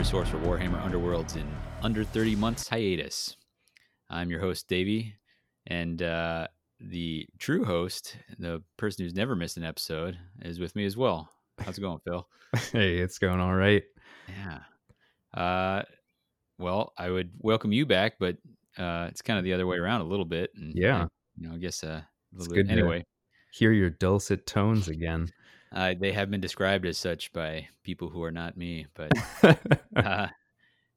your source for Warhammer Underworlds in under 30 months hiatus. I'm your host, Davey, and uh, the true host, the person who's never missed an episode, is with me as well. How's it going, Phil? Hey, it's going all right. Yeah. Uh, well, I would welcome you back, but uh, it's kind of the other way around a little bit. And, Yeah. and, you know, I guess uh, a It's little good bit. to- Anyway, Hear your dulcet tones again. Uh, they have been described as such by people who are not me, but uh,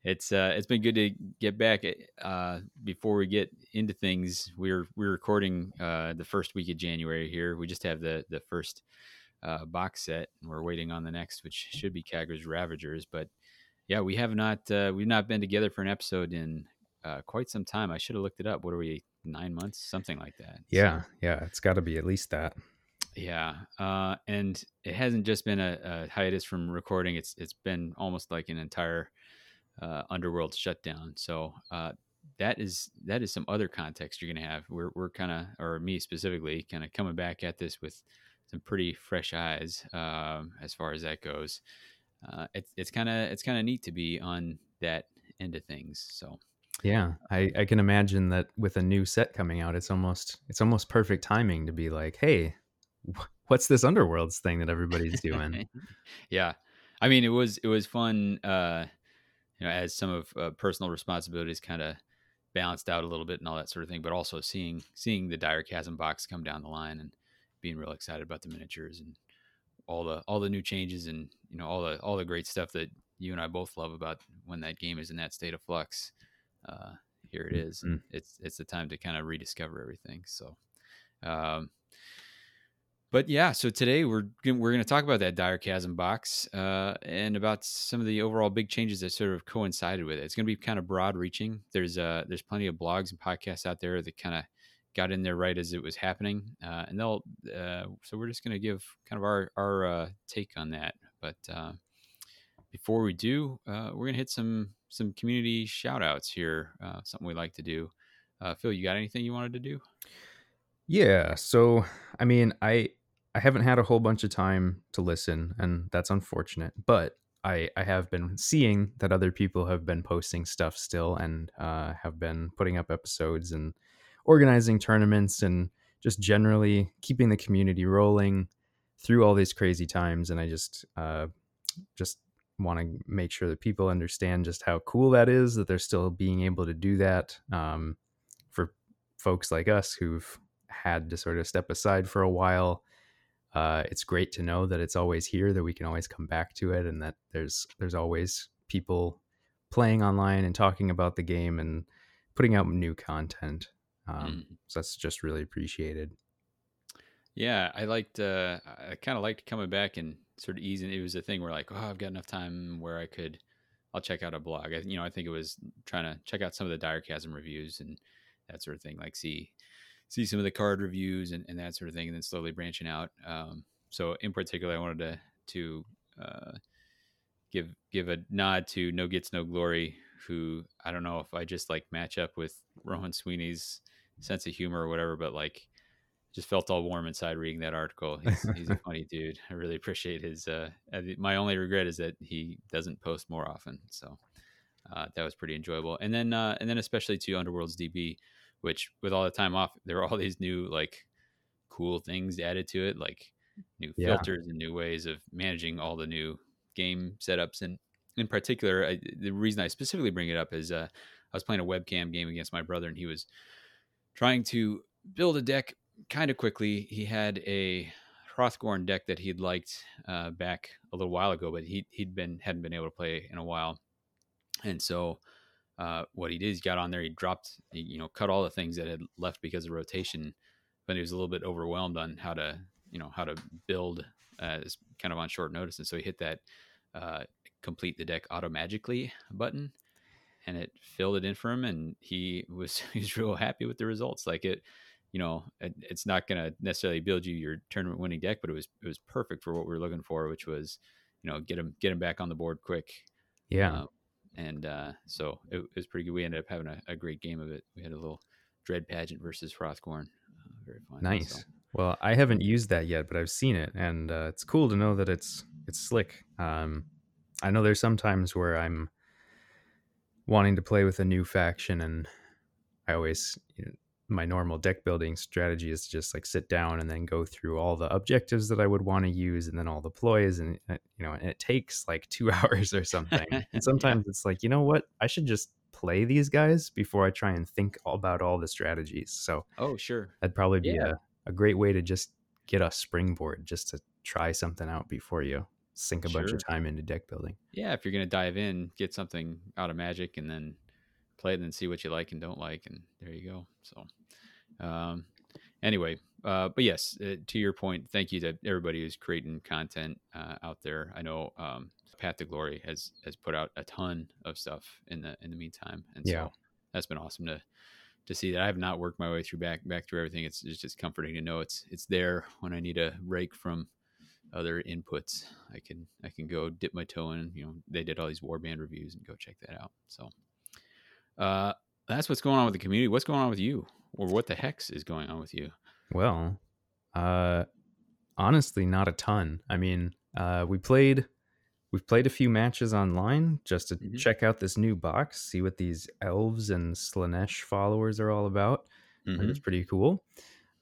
it's uh, it's been good to get back. Uh, before we get into things, we're we're recording uh, the first week of January here. We just have the the first uh, box set, and we're waiting on the next, which should be Khagra's Ravagers. But yeah, we have not uh, we've not been together for an episode in uh, quite some time. I should have looked it up. What are we? Nine months, something like that. So- yeah, yeah, it's got to be at least that. Yeah, uh, and it hasn't just been a, a hiatus from recording. It's it's been almost like an entire uh, underworld shutdown. So uh, that is that is some other context you're gonna have. We're we're kind of, or me specifically, kind of coming back at this with some pretty fresh eyes um, as far as that goes. Uh, it's it's kind of it's kind of neat to be on that end of things. So Yeah, I, I can imagine that with a new set coming out, it's almost it's almost perfect timing to be like, hey, what's this Underworlds thing that everybody's doing? yeah. I mean it was it was fun uh you know as some of uh, personal responsibilities kind of balanced out a little bit and all that sort of thing but also seeing seeing the dire chasm box come down the line and being real excited about the miniatures and all the all the new changes and you know all the all the great stuff that you and i both love about when that game is in that state of flux uh here it is. And it's it's the time to kind of rediscover everything so um but yeah, so today we're we're going to talk about that dire chasm box uh, and about some of the overall big changes that sort of coincided with it. It's going to be kind of broad reaching. There's uh there's plenty of blogs and podcasts out there that kind of got in there right as it was happening, uh, and they'll uh, so we're just going to give kind of our our uh, take on that. But uh, before we do, we're going to hit some some community shout outs here. Something we like to do. Phil, you got anything you wanted to do? Yeah, so I mean, I I haven't had a whole bunch of time to listen, and that's unfortunate. But I I have been seeing that other people have been posting stuff still, and uh, have been putting up episodes and organizing tournaments, and just generally keeping the community rolling through all these crazy times. And I just uh, just want to make sure that people understand just how cool that is that they're still being able to do that um, for folks like us who've had to sort of step aside for a while. Uh, it's great to know that it's always here, that we can always come back to it, and that there's there's always people playing online and talking about the game and putting out new content. Um, Mm. So that's just really appreciated. Yeah, I liked. Uh, I kind of liked coming back and sort of easing. It was a thing where like, oh, I've got enough time where I could, I'll check out a blog. I, you know, I think it was trying to check out some of the dire chasm reviews and that sort of thing. Like see, see some of the card reviews and, and that sort of thing, and then slowly branching out. Um, so in particular, I wanted to to uh, give give a nod to No Gets No Glory, who I don't know if I just like match up with Rohan Sweeney's sense of humor or whatever, but like just felt all warm inside reading that article. He's, he's a funny dude. I really appreciate his. Uh, my only regret is that he doesn't post more often. So uh, that was pretty enjoyable. And then, uh, and then especially to Underworlds DB, which with all the time off, there were all these new like cool things added to it, like new Yeah. filters and new ways of managing all the new game setups. And in particular, I, the reason I specifically bring it up is uh, I was playing a webcam game against my brother, and he was trying to build a deck kind of quickly. He had a Hrothgorn deck that he'd liked uh, back a little while ago, but he he'd been hadn't been able to play in a while, and so uh, what he did he got on there. He dropped, he, you know, cut all the things that had left because of rotation, but he was a little bit overwhelmed on how to, you know, how to build uh, kind of on short notice, and so he hit that uh, complete the deck automagically button, and it filled it in for him, and he was he was real happy with the results. Like it, you know, it, it's not going to necessarily build you your tournament winning deck, but it was it was perfect for what we were looking for, which was, you know, get him get him back on the board quick. Yeah. Uh, and uh, so it, it was pretty good. We ended up having a, a great game of it. We had a little dread pageant versus Hrothgorn. Uh, very fun. Nice. Well, I haven't used that yet, but I've seen it, and uh, it's cool to know that it's it's slick. Um, I know there's some times where I'm wanting to play with a new faction, and I always you know, my normal deck building strategy is to just like sit down and then go through all the objectives that I would want to use and then all the ploys and uh, you know and it takes like 2 hours or something. and sometimes yeah. it's like, you know what? I should just play these guys before I try and think about all the strategies. So Oh, sure. That'd probably be yeah. a, a great way to just get a springboard just to try something out before you sink a sure. bunch of time into deck building. Yeah, if you're going to dive in, get something out of Magic and then play it and see what you like and don't like and there you go. So um, anyway, uh, but yes, uh, to your point, thank you to everybody who's creating content uh, out there. I know um, Path to Glory has has put out a ton of stuff in the in the meantime, and yeah. so that's been awesome to to see that. I have not worked my way through back back through everything. It's, it's just comforting to know it's it's there when I need a rake from other inputs. I can I can go dip my toe in. You know, they did all these warband reviews and go check that out. So uh, that's what's going on with the community. What's going on with you? or what the hex is going on with you? Well, uh, honestly, not a ton. I mean, uh, we played, we've played a few matches online just to mm-hmm. check out this new box, see what these elves and Slaanesh followers are all about. Mm-hmm. It's pretty cool.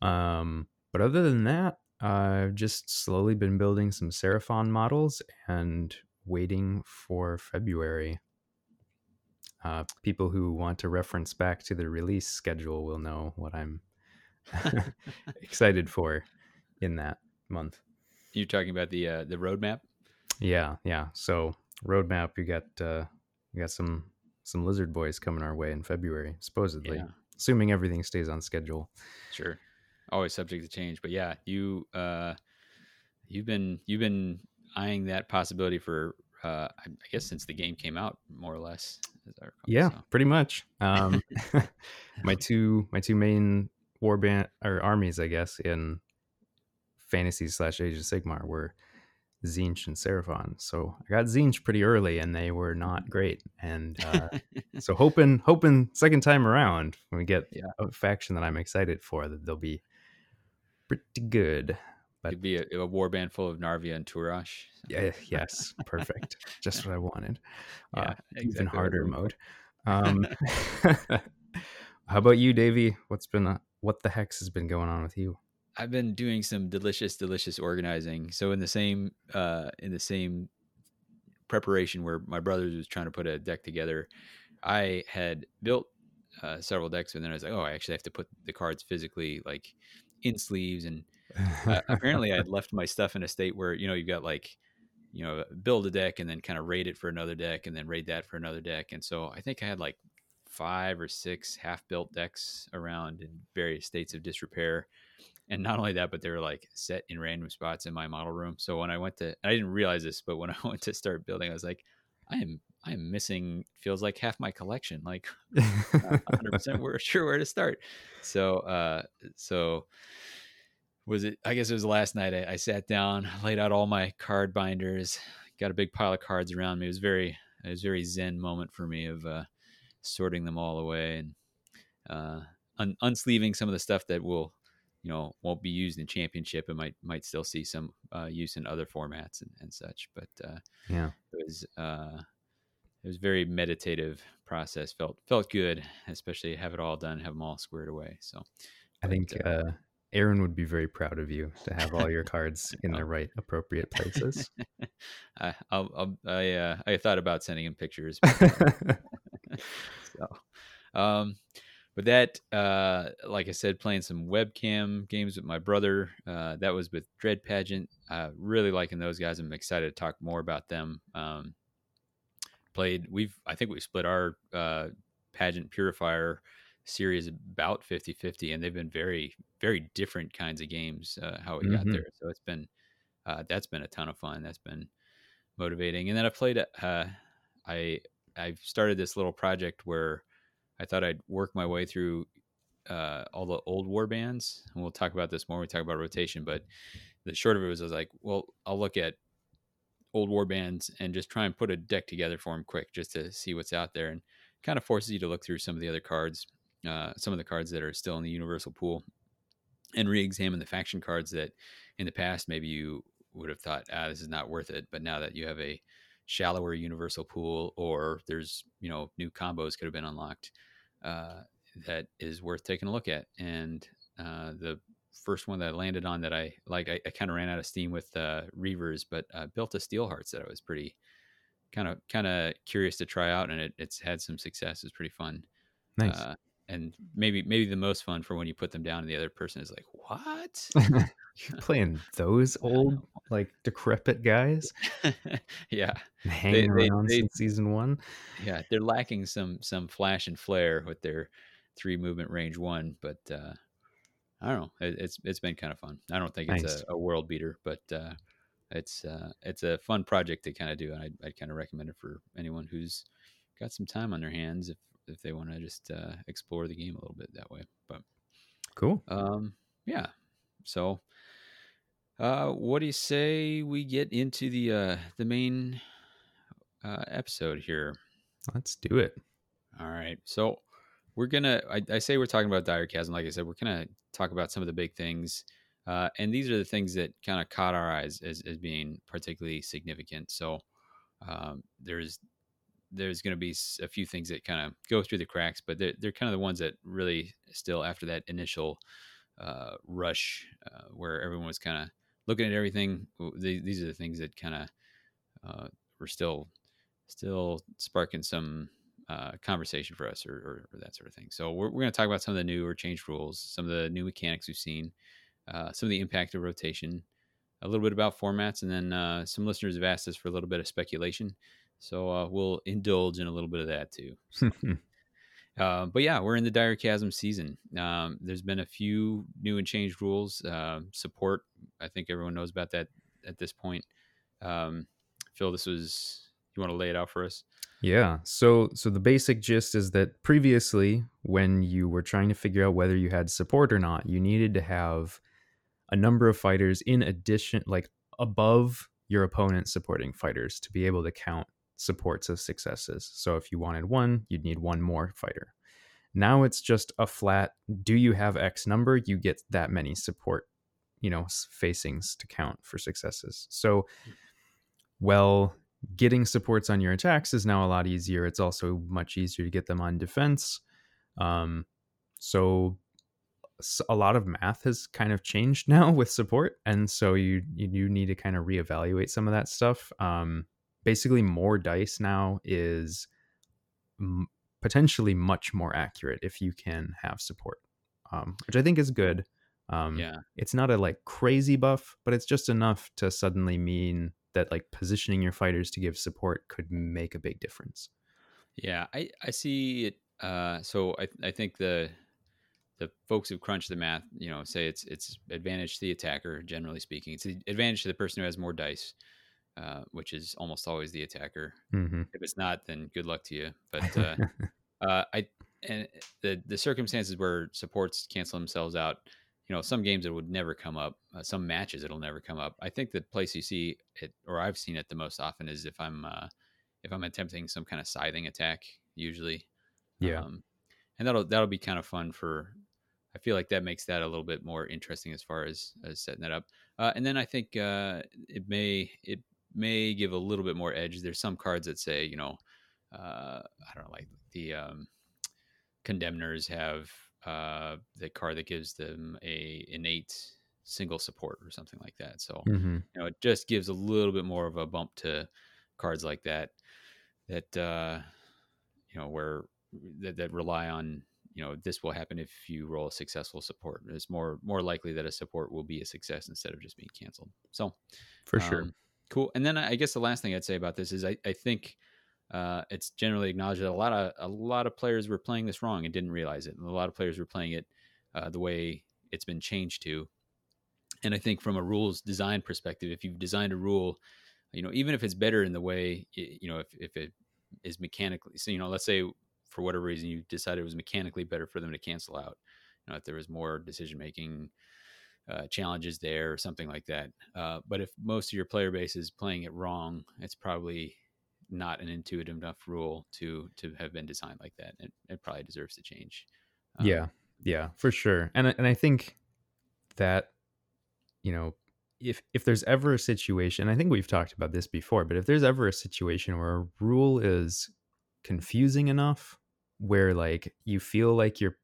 Um, but other than that, I've just slowly been building some Seraphon models and waiting for February. Uh, people who want to reference back to the release schedule will know what I'm excited for in that month. You're talking about the uh, the roadmap. Yeah, yeah. So roadmap, you got uh, you got some some lizard boys coming our way in February, supposedly, yeah. assuming everything stays on schedule. Sure, always subject to change, but yeah, you uh, you've been you've been eyeing that possibility for uh, I guess since the game came out, more or less. Recall, yeah, so. pretty much. Um, my two my two main warband or armies, I guess, in fantasy slash Age of Sigmar were Tzeentch and Seraphon. So I got Tzeentch pretty early, and they were not great. And uh, so hoping hoping second time around when we get yeah. a faction that I'm excited for, that they'll be pretty good. But It'd be a, a war band full of Narvia and Turosh. Yeah, yes, perfect. Just what I wanted. Yeah, uh, exactly even harder mode. Um, how about you, Davey? What's been uh, what the hex has been going on with you? I've been doing some delicious, delicious organizing. So in the same uh, in the same preparation where my brothers was trying to put a deck together, I had built uh, several decks, and then I was like, oh, I actually have to put the cards physically like in sleeves and uh, apparently I had left my stuff in a state where you know you've got like you know build a deck and then kind of raid it for another deck and then raid that for another deck and so I think I had like five or six half built decks around in various states of disrepair and not only that but they were like set in random spots in my model room so when I went to I didn't realize this but when I went to start building I was like I am I am missing feels like half my collection like 100% we're sure where to start so uh so was it i guess it was last night I, I, sat down laid out all my card binders got a big pile of cards around me. It was very it was very zen moment for me of uh, sorting them all away and uh, un- unsleeving some of the stuff that will you know won't be used in championship and might might still see some uh, use in other formats and, and such. But uh, yeah. it was uh, it was very meditative process. Felt felt good especially have it all done have them all squared away so. I think uh, uh Aaron would be very proud of you to have all your cards in the right appropriate places. I I'll, I'll, i uh, I thought about sending him pictures. so, um, but that, uh, like I said, playing some webcam games with my brother. Uh, that was with Dread Pageant. Uh, really liking those guys. I'm excited to talk more about them. Um, played. We've I think we split our uh, pageant purifier series about 50 50 and they've been very very different kinds of games uh, how we mm-hmm. got there. So it's been uh, that's been a ton of fun. That's been motivating. And then i played uh, i i've started this little project where i thought i'd work my way through uh, all the old war bands. And we'll talk about this more when we talk about rotation but the short of it was i was like well i'll look at old war bands and just try and put a deck together for them quick just to see what's out there and kind of forces you to look through some of the other cards uh, some of the cards that are still in the universal pool and re-examine the faction cards that in the past maybe you would have thought ah this is not worth it but now that you have a shallower universal pool, or there's you know new combos could have been unlocked uh, that is worth taking a look at. And uh, the first one that I landed on that I like, I, I kind of ran out of steam with uh, Reavers, but uh, built a Steel Hearts that I was pretty kind of kind of curious to try out, and it, it's had some success. It's pretty fun. Nice. And maybe maybe the most fun for when you put them down and the other person is like, "What? You're playing those old like decrepit guys yeah, hanging they- around they- since season one. yeah, they're lacking some some flash and flare with their three movement range one, but uh, I don't know. It, it's it's been kind of fun. I don't think it's Nice. a, a world beater, but uh, it's uh, it's a fun project to kind of do, and I I kind of recommend it for anyone who's got some time on their hands if if they want to just uh, explore the game a little bit that way. But Cool. um, yeah. So, uh, what do you say we get into the uh, the main uh, episode here? Let's do it. All right. So we're gonna. I, I say we're talking about dire chasm. Like I said, we're gonna talk about some of the big things, uh, and these are the things that kind of caught our eyes as, as being particularly significant. So um, there's there's going to be a few things that kind of go through the cracks, but they're they're kind of the ones that really still after that initial uh, rush uh, where everyone was kind of looking at everything. These are the things that kind of uh, were still still sparking some uh, conversation for us or, or, or that sort of thing. So we're, we're going to talk about some of the new or changed rules, some of the new mechanics we've seen, uh, some of the impact of rotation, a little bit about formats, and then uh, some listeners have asked us for a little bit of speculation. So uh, we'll indulge in a little bit of that too. Uh, but yeah, we're in the dire chasm season. Um, there's been a few new and changed rules. Uh, support, I think everyone knows about that at this point. Um, Phil, this was you want to lay it out for us? Yeah. So so the basic gist is that previously when you were trying to figure out whether you had support or not, you needed to have a number of fighters in addition like above your opponent's supporting fighters to be able to count supports as successes. So if you wanted one, you'd need one more fighter. Now it's just a flat do you have x number, you get that many support, you know, facings to count for successes. So well, getting supports on your attacks is now a lot easier. It's also much easier to get them on defense. Um, so a lot of math has kind of changed now with support, and so you you do need to kind of reevaluate some of that stuff. Um, basically, more dice now is m- potentially much more accurate if you can have support, um, which I think is good. Um, yeah, it's not a like crazy buff, but it's just enough to suddenly mean that like positioning your fighters to give support could make a big difference. yeah. I I see it. Uh, so I I think the the folks who crunch the math, you know, say it's it's advantage to the attacker. Generally speaking, it's the advantage to the person who has more dice, uh, which is almost always the attacker. hmm If it's not, then good luck to you. But uh, uh, I and the the circumstances where supports cancel themselves out, you know, some games it would never come up. Uh, some matches it'll never come up. I think the place you see it, or I've seen it the most often, is if I'm uh, if I'm attempting some kind of scything attack. Usually, yeah. um, and that'll that'll be kind of fun for. I feel like that makes that a little bit more interesting as far as, as setting that up. Uh, and then I think uh, it may it may give a little bit more edge. There's some cards that say, you know, uh, I don't know, like the um, condemners have uh, the card that gives them a innate single support or something like that. So hmm you know, it just gives a little bit more of a bump to cards like that that uh, you know where that, that rely on you know this will happen if you roll a successful support. It's more more likely that a support will be a success instead of just being canceled. So For sure. Cool. And then I guess the last thing I'd say about this is I, I think uh, it's generally acknowledged that a lot of a lot of players were playing this wrong and didn't realize it. And a lot of players were playing it uh, the way it's been changed to. And I think from a rules design perspective, if you've designed a rule, you know, even if it's better in the way, you know, if, if it is mechanically, so, you know, let's say for whatever reason you decided it was mechanically better for them to cancel out, you know, if there was more decision making uh, challenges there or something like that. Uh, but if most of your player base is playing it wrong, it's probably not an intuitive enough rule to to have been designed like that. It, it probably deserves to change. Um, yeah. Yeah, for sure. And I- and I think that you know, if if there's ever a situation, I think we've talked about this before, but if there's ever a situation where a rule is confusing enough where like you feel like you're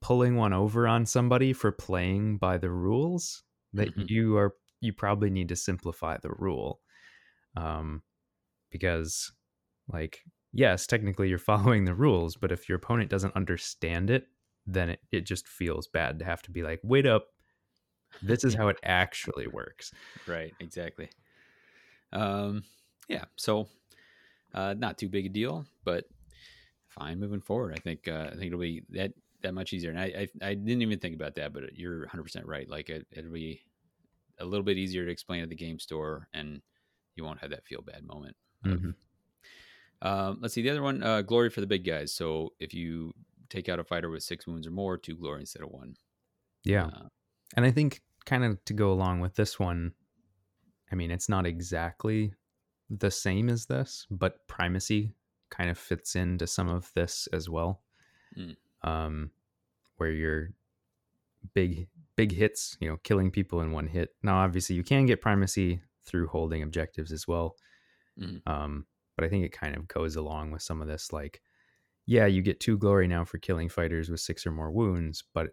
pulling one over on somebody for playing by the rules that Mhm. you are you probably need to simplify the rule um because like yes technically you're following the rules but if your opponent doesn't understand it then it, it just feels bad to have to be like wait up this is how it actually works Right, exactly. Um, yeah, so uh, not too big a deal, but fine moving forward. I think uh, I think it'll be that that much easier. And I I, I didn't even think about that, but you're 100 percent right. Like it, it'll be a little bit easier to explain at the game store, and you won't have that feel bad moment. Mhm. Um, let's see the other one. Uh, glory for the big guys. So if you take out a fighter with six wounds or more, two glory instead of one. yeah Uh, And I think kind of to go along with this one, I mean, it's not exactly the same as this, but primacy kind of fits into some of this as well. Mm. Um, where you're big big hits, you know, killing people in one hit. Now, obviously, you can get primacy through holding objectives as well. Mhm. Um, but I think it kind of goes along with some of this, like, yeah, you get two glory now for killing fighters with six or more wounds, but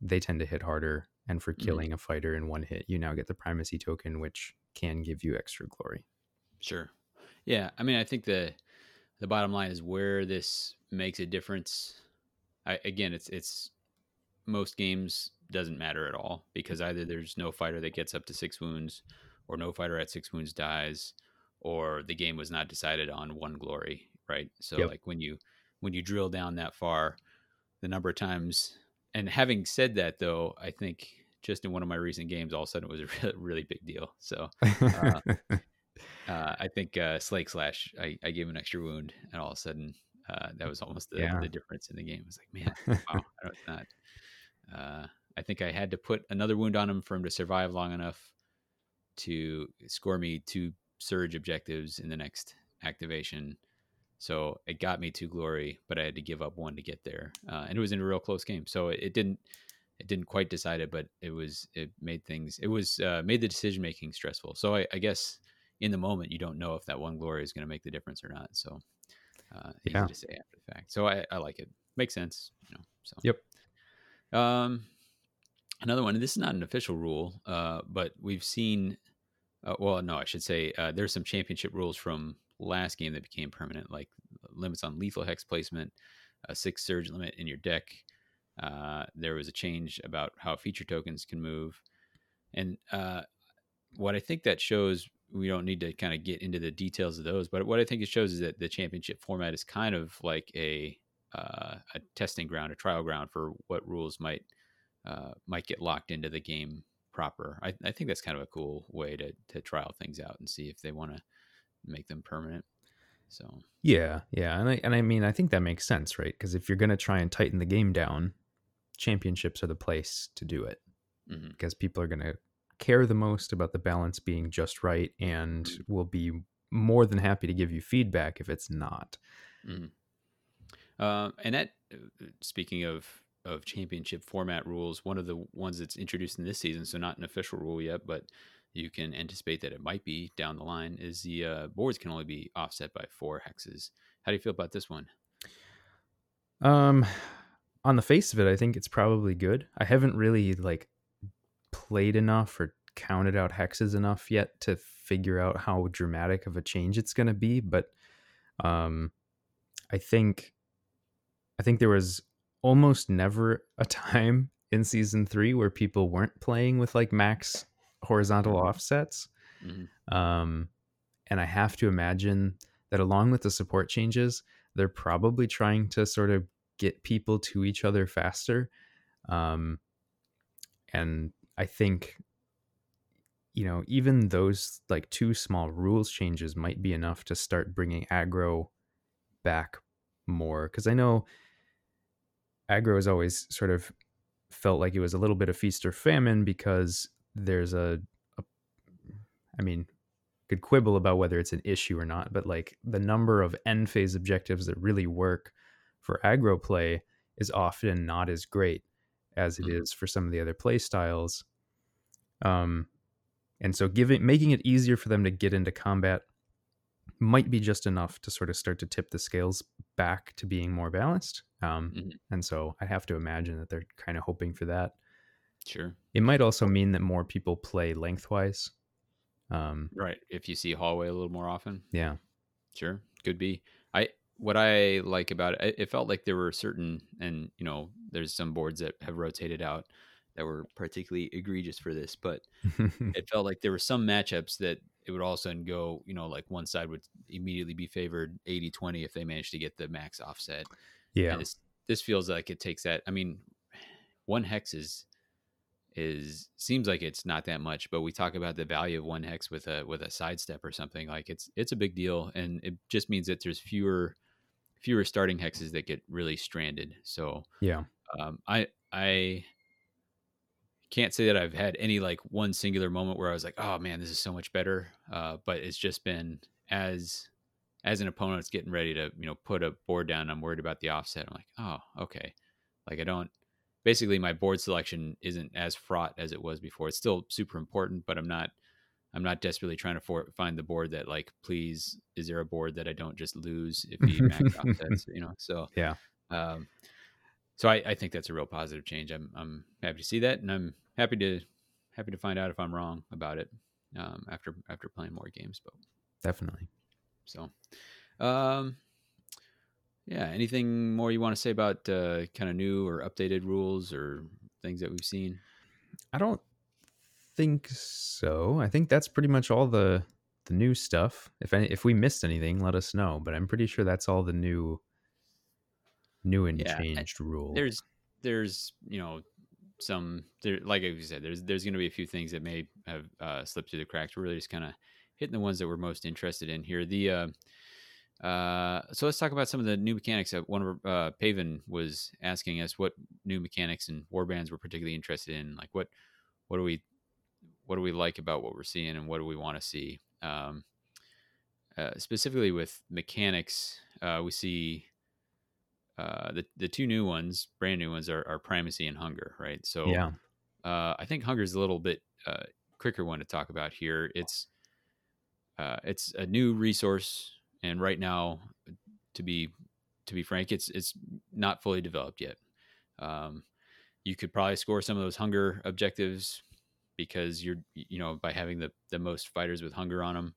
they tend to hit harder. And for Mhm. killing a fighter in one hit, you now get the primacy token, which can give you extra glory. Sure. Yeah, I mean, I think the the bottom line is where this makes a difference. I, again, it's it's most games doesn't matter at all because either there's no fighter that gets up to six wounds, or no fighter at six wounds dies, or the game was not decided on one glory, right? So Yep. like when you when you drill down that far, the number of times. And having said that, though, I think just in one of my recent games, all of a sudden it was a really, really big deal. So uh, I think uh, Slake Slash, I, I gave him an extra wound, and all of a sudden uh, that was almost the, Yeah. the difference in the game. It was like, man, wow, I don't, not. Uh, I think I had to put another wound on him for him to survive long enough to score me two surge objectives in the next activation. So it got me to glory, but I had to give up one to get there, uh, and it was in a real close game. So it, it didn't, it didn't quite decide it, but it was, it made things, it was uh, made the decision making stressful. So I, I guess in the moment you don't know if that one glory is going to make the difference or not. So uh, easy to say after the fact. So I, I like it. Makes sense, you know. So Yep. Um, another one. This is not an official rule, uh, but we've seen. Uh, well, no, I should say uh, there's some championship rules from last game that became permanent, like limits on lethal hex placement, a six surge limit in your deck. Uh, there was a change about how feature tokens can move, and uh, what I think that shows. We don't need to kind of get into the details of those, but what I think it shows is that the championship format is kind of like a uh, a testing ground, a trial ground for what rules might uh, might get locked into the game proper. I, I think that's kind of a cool way to to trial things out and see if they want to make them permanent. So Yeah, yeah, and I and I mean I think that makes sense, right? Because if you're gonna try and tighten the game down, championships are the place to do it mhm. because people are gonna care the most about the balance being just right and will be more than happy to give you feedback if it's not. Um, and that, uh, speaking of of championship format rules, one of the ones that's introduced in this season, so not an official rule yet, but you can anticipate that it might be down the line, is the uh, boards can only be offset by four hexes. How do you feel about this one? Um, on the face of it, I think it's probably good. I haven't really like played enough or counted out hexes enough yet to figure out how dramatic of a change it's going to be, but um, I think I think there was almost never a time in season three where people weren't playing with like max horizontal Mhm. offsets. Mhm. Um, and I have to imagine that along with the support changes, they're probably trying to sort of get people to each other faster. Um, and I think, you know, even those like two small rules changes might be enough to start bringing aggro back more. Cause I know aggro has always sort of felt like it was a little bit of feast or famine because there's a, a I mean, could quibble about whether it's an issue or not, but like the number of end phase objectives that really work for aggro play is often not as great as it Mhm. for some of the other play styles. Um, and so giving making it easier for them to get into combat might be just enough to sort of start to tip the scales back to being more balanced. Um, Mhm. And so I have to imagine that they're kind of hoping for that. Sure. It might also mean that more people play lengthwise. Um, Right. If you see hallway a little more often. yeah. Sure, could be. I what I like about it, it felt like there were certain, and you know, there's some boards that have rotated out that were particularly egregious for this, but it felt like there were some matchups that it would all of a sudden go, you know, like one side would immediately be favored 80-20 if they managed to get the max offset. yeah. This this feels like it takes that. I mean, one hex is is seems like it's not that much, but we talk about the value of one hex with a with a sidestep or something like it's it's a big deal, and it just means that there's fewer fewer starting hexes that get really stranded. So Yeah. um, I I can't say that I've had any like one singular moment where I was like, oh man, this is so much better. Uh, but it's just been as as an opponent that's getting ready to you know put a board down. I'm worried about the offset. I'm like, oh okay, like I don't. Basically, my board selection isn't as fraught as it was before. It's still super important, but I'm not. I'm not desperately trying to for, find the board that like, please, is there a board that I don't just lose if he max offsets? You know, so Yeah. um, so I, I think that's a real positive change. I'm I'm happy to see that, and I'm happy to happy to find out if I'm wrong about it um, after after playing more games. But Definitely. so, um, yeah. Anything more you want to say about uh, kind of new or updated rules or things that we've seen? I don't think so. I think that's pretty much all the the new stuff. If any, if we missed anything, let us know. But I'm pretty sure that's all the new new and Yeah, changed rule. There's there's you know some there like you said there's there's going to be a few things that may have uh, slipped through the cracks. We're really just kind of hitting the ones that we're most interested in here. The uh, uh, so let's talk about some of the new mechanics. That one of uh, Paven was asking us what new mechanics and warbands we're particularly interested in. Like what what do we what do we like about what we're seeing and what do we want to see? Um, uh, specifically with mechanics, uh, we see uh, the the two new ones, brand new ones, are, are primacy and hunger, right? So yeah. uh, I think hunger is a little bit uh, quicker one to talk about here. It's uh, it's a new resource, and right now, to be to be frank, it's it's not fully developed yet. Um, you could probably score some of those hunger objectives because you're you know by having the the most fighters with hunger on them,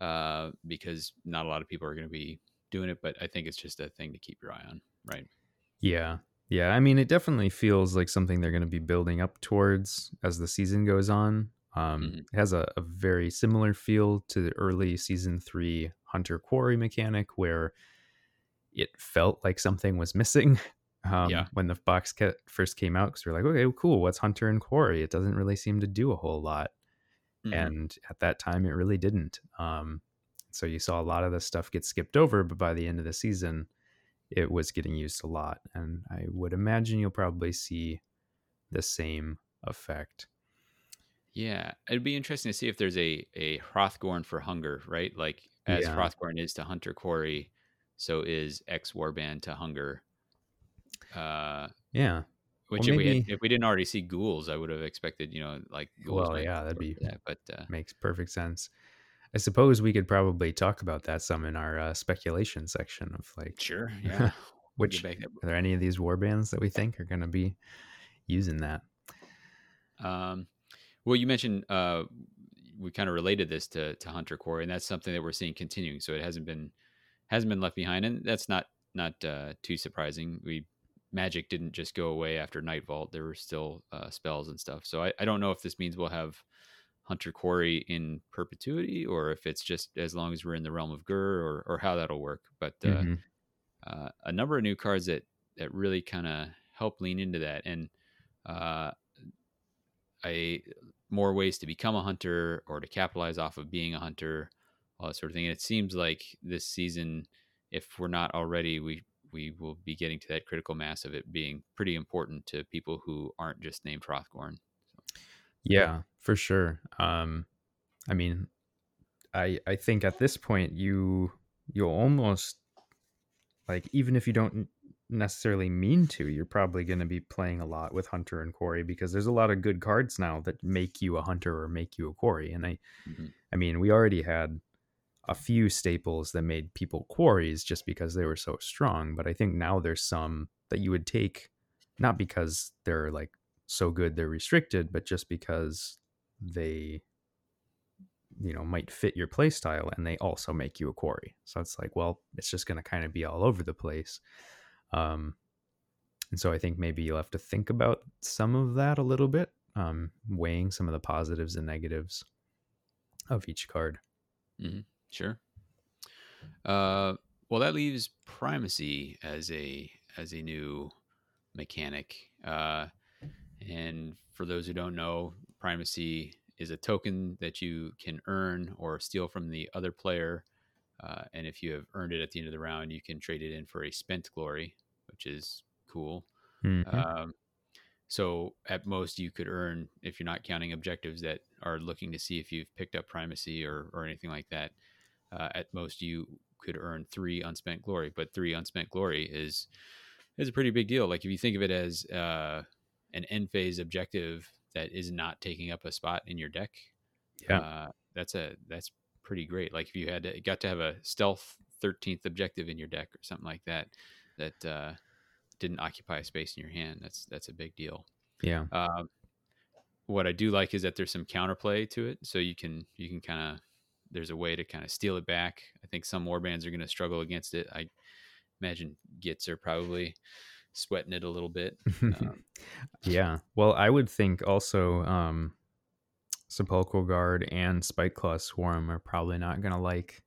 uh, because not a lot of people are going to be doing it. But I think it's just a thing to keep your eye on, right? Yeah. Yeah. I mean, it definitely feels like something they're going to be building up towards as the season goes on. Um, Mhm. It has a, a very similar feel to the early season three Hunter Quarry mechanic, where it felt like something was missing um, Yeah. when the box ca- first came out. Because we're like, okay, cool. What's Hunter and Quarry? It doesn't really seem to do a whole lot. Mhm. And at that time, it really didn't. Um, so you saw a lot of the stuff get skipped over, but by the end of the season, it was getting used a lot. And I would imagine you'll probably see the same effect. Yeah, it'd be interesting to see if there's a a Hrothgorn for hunger, right? Like as Yeah. Hrothgorn is to Hunter Quarry, so is X Warband to Hunger. Uh, Yeah. which Well, if we had, if we didn't already see ghouls, I would have expected, you know, like ghouls. Well, yeah, that'd be- that, but uh, Makes perfect sense. I suppose we could probably talk about that some in our uh, speculation section of like, sure, yeah. Which are there any of these war bands that we think are going to be using that? Um, well, you mentioned uh, we kind of related this to to Hunter Quarry, and that's something that we're seeing continuing. So it hasn't been hasn't been left behind, and that's not not uh, too surprising. We magic didn't just go away after Night Vault; there were still uh, spells and stuff. So I, I don't know if this means we'll have Hunter Quarry in perpetuity, or if it's just as long as we're in the realm of Ghur, or or how that'll work. But uh, Mhm. uh, a number of new cards that that really kind of help lean into that and uh, I more ways to become a hunter or to capitalize off of being a hunter, all that sort of thing. And it seems like this season, if we're not already, we we will be getting to that critical mass of it being pretty important to people who aren't just named Hrothgorn. Yeah, for sure. Um, I mean, I I think at this point you you'll almost like even if you don't necessarily mean to. You're probably going to be playing a lot with Hunter and Quarry because there's a lot of good cards now that make you a Hunter or make you a Quarry. And I, mm-hmm. I mean, we already had a few staples that made people quarries just because they were so strong. But I think now there's some that you would take not because they're like so good they're restricted, but just because they you know might fit your play style and they also make you a quarry so it's like well it's just going to kind of be all over the place um and so i think maybe you'll have to think about some of that a little bit um weighing some of the positives and negatives of each card mm-hmm. Sure uh well that leaves primacy as a as a new mechanic uh and for those who don't know primacy is a token that you can earn or steal from the other player. Uh, and if you have earned it at the end of the round, you can trade it in for a spent glory, which is cool. Mm-hmm. Um, so at most, you could earn, if you're not counting objectives that are looking to see if you've picked up primacy or, or anything like that, uh, at most you could earn three unspent glory. But three unspent glory is is a pretty big deal. Like if you think of it as uh, an end phase objective that is not taking up a spot in your deck, yeah, uh, that's a that's pretty great. Like if you had to, got to have a stealth thirteenth objective in your deck or something like that, that uh, didn't occupy a space in your hand. That's that's a big deal. Yeah. Um, what I do like is that there's some counterplay to it, so you can you can kind of there's a way to kind of steal it back. I think some warbands are going to struggle against it. I imagine Gits are probably sweating it a little bit. Um, yeah. Well, I would think also um, Sepulchral Guard and Spiteclaw Swarm are probably not going to like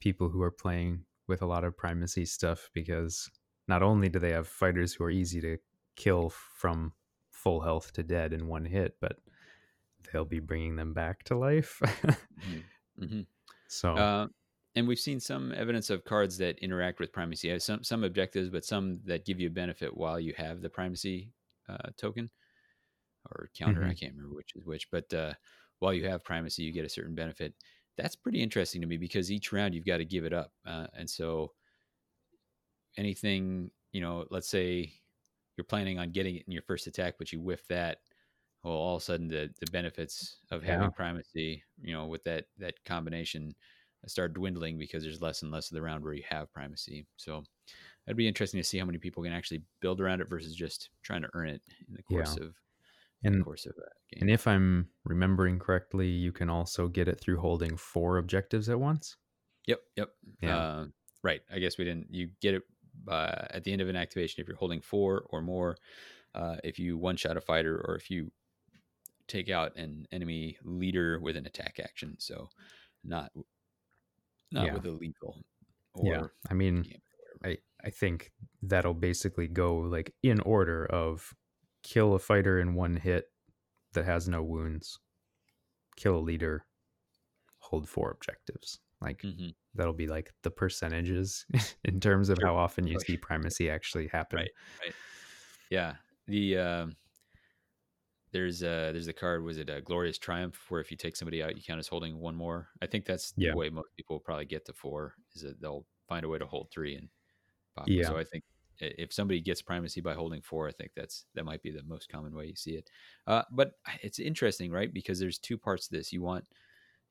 people who are playing with a lot of primacy stuff because not only do they have fighters who are easy to kill from full health to dead in one hit, but they'll be bringing them back to life. mm-hmm. Mm-hmm. So, uh, and we've seen some evidence of cards that interact with primacy. Some some objectives, but some that give you a benefit while you have the primacy uh, token or counter. Mm-hmm. I can't remember which is which, but uh, while you have primacy, you get a certain benefit. That's pretty interesting to me because each round you've got to give it up, uh, and so anything you know, let's say you're planning on getting it in your first attack, but you whiff that. Well, all of a sudden the the benefits of having yeah. primacy, you know, with that that combination start dwindling because there's less and less of the round where you have primacy. So it'd be interesting to see how many people can actually build around it versus just trying to earn it in the course yeah. of in the course of that game. And if I'm remembering correctly, you can also get it through holding four objectives at once. Yep. Yep. Yeah. Uh, right. I guess we didn't. You get it uh, at the end of an activation if you're holding four or more. Uh, if you one shot a fighter or if you take out an enemy leader with an attack action. So not not yeah. with illegal. yeah, I mean, I I think that'll basically go like in order of kill a fighter in one hit that has no wounds, kill a leader, hold four objectives. Like mm-hmm. that'll be like the percentages in terms of sure. how often you see primacy actually happen. Right. Right. Yeah. The um, there's a there's a card was it a glorious triumph where if you take somebody out you count as holding one more? I think that's yeah. the way most people probably get to four is that they'll find a way to hold three and pop. Yeah. so i think if somebody gets primacy by holding four i think that's that might be the most common way you see it. Uh, but it's interesting right? Because there's two parts to this. You want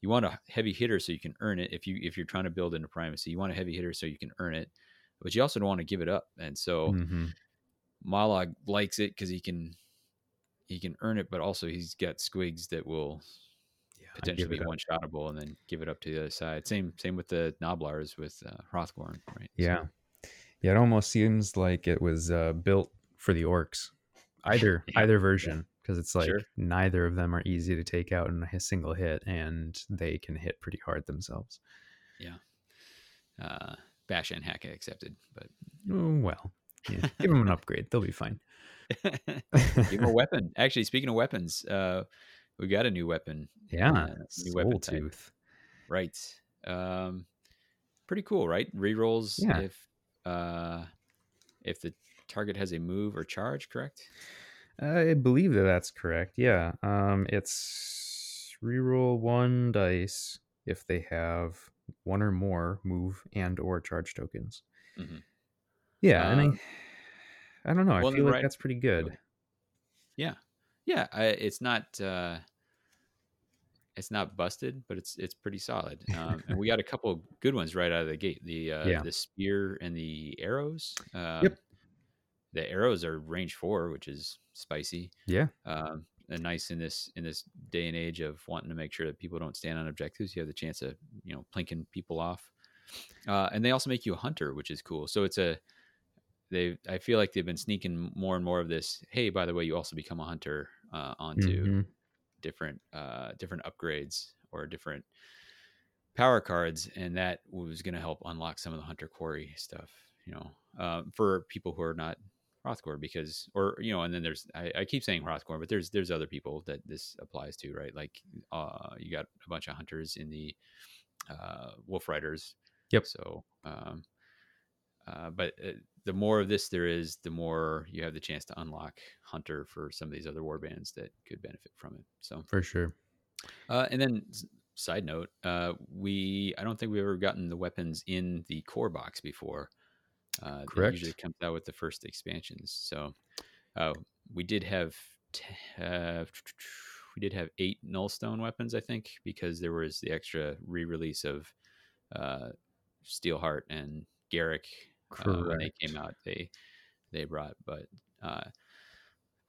you want a heavy hitter so you can earn it. If you if you're trying to build into primacy you want a heavy hitter so you can earn it but you also don't want to give it up. And so mm-hmm. Likes it because he can he can earn it, but also he's got squigs that will yeah, potentially be one shotable and then give it up to the other side. Same same with the Gnoblars with uh, Hrothgorn, right? Yeah, so. yeah. It almost seems like it was uh, built for the orcs, either yeah. either version, because it's like sure. neither of them are easy to take out in a single hit, and they can hit pretty hard themselves. Yeah. Uh, bash and hack accepted, but oh, well, yeah. give them an upgrade; they'll be fine. Give him a weapon. Actually, speaking of weapons, uh, we got a new weapon. Yeah, uh, new weapon tooth. Right. Um, pretty cool, right? Rerolls yeah. if uh, if the target has a move or charge. Correct. I believe that that's correct. Yeah. Um, it's reroll one dice if they have one or more move and or charge tokens. Mm-hmm. Yeah, and I, I don't know. I Well, feel like right- that's pretty good. Yeah, yeah. I, it's not uh, it's not busted, but it's it's pretty solid. Um, and we got a couple good ones right out of the gate. The uh, Yeah. the spear and the arrows. Um, Yep. The arrows are range four, which is spicy. Yeah. um, and nice in this in this day and age of wanting to make sure that people don't stand on objectives. You have the chance of you know plinking people off, uh, and they also make you a hunter, which is cool. So it's a they. I feel like they've been sneaking more and more of this. Hey, by the way, you also become a hunter uh, onto Mhm. different uh, different upgrades or different power cards, and that was going to help unlock some of the hunter quarry stuff. You know, um, for people who are not Hrothgorn because, or you know, and then there's I, I keep saying Hrothgorn, but there's there's other people that this applies to, right? Like, uh, you got a bunch of hunters in the uh, Wolf Riders. Yep. So, um, uh, but uh, the more of this there is, the more you have the chance to unlock hunter for some of these other war bands that could benefit from it. So, For sure. uh, and then side note, uh, we I don't think we've ever gotten the weapons in the core box before. Uh, Correct. It usually comes out with the first expansions. So uh, we did have t- uh, we did have eight nullstone weapons, I think, because there was the extra re-release of uh, Steelheart and Garrek uh, when they came out. They they brought, but uh,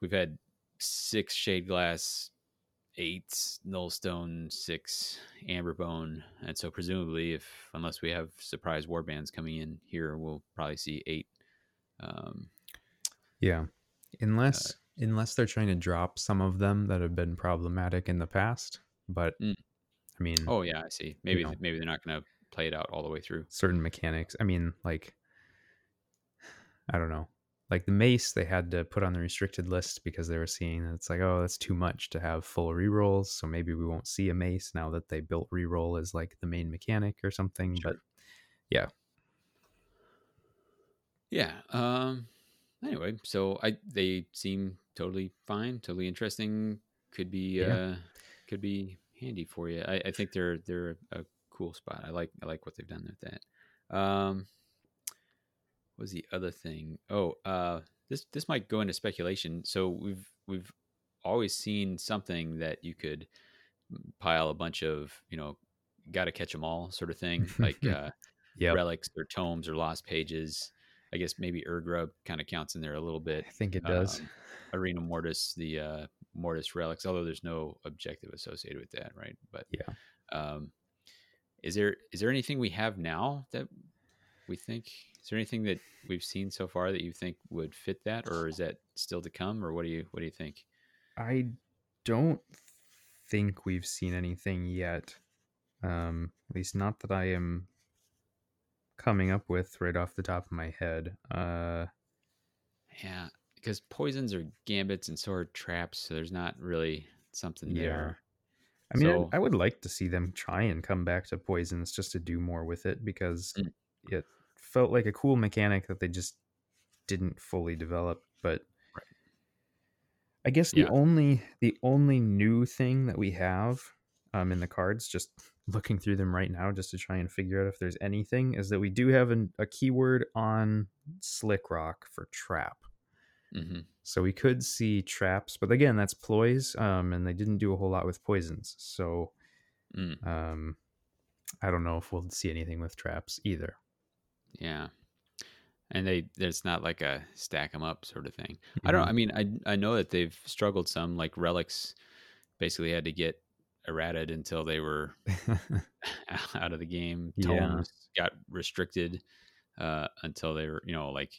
we've had six shade glass eight nullstone six amberbone and so presumably if unless we have surprise war bands coming in here we'll probably see eight um Yeah. Unless unless they're trying to drop some of them that have been problematic in the past, but Mm. I mean, oh yeah i see maybe know. maybe they're not going to play it out all the way through certain mechanics. I mean, like I don't know. Like the mace they had to put on the restricted list because they were seeing that it's like, oh, that's too much to have full rerolls, so maybe we won't see a mace now that they built reroll as like the main mechanic or something. Sure. But yeah. yeah um anyway so i they seem totally fine totally interesting could be Yeah. uh could be handy for you i, I think they're they're a cool spot i like i like what they've done with that um was the other thing oh uh this this might go into speculation so we've we've always seen something that you could pile a bunch of you know got to catch them all sort of thing like uh Yeah. relics or tomes or lost pages. I guess maybe Urgrub kind of counts in there a little bit. I think it does. Um, Arena Mortis, the uh, Mortis relics, although there's no objective associated with that, right? But Yeah. um, is there is there anything we have now that we think? Is there anything that we've seen so far that you think would fit that, or is that still to come, or what do you what do you think? I don't think we've seen anything yet. Um, at least not that I am coming up with right off the top of my head. Uh, Yeah, because poisons are gambits and so are traps, so there's not really something Yeah. there. I mean, I- So- I would like to see them try and come back to poisons just to do more with it because Mm. it felt like a cool mechanic that they just didn't fully develop. But Right. I guess the Yeah. only the only new thing that we have um, in the cards, just looking through them right now, just to try and figure out if there's anything, is that we do have an, a keyword on Slick Rock for trap. hmm So we could see traps, but again, that's ploys, um, and they didn't do a whole lot with poisons. So Mm. um, I don't know if we'll see anything with traps either. Yeah. And they there's not like a stack them up sort of thing. I don't I mean I I know that they've struggled some like relics basically had to get errated until they were out of the game. Yeah. Tomes got restricted uh until they were, you know, like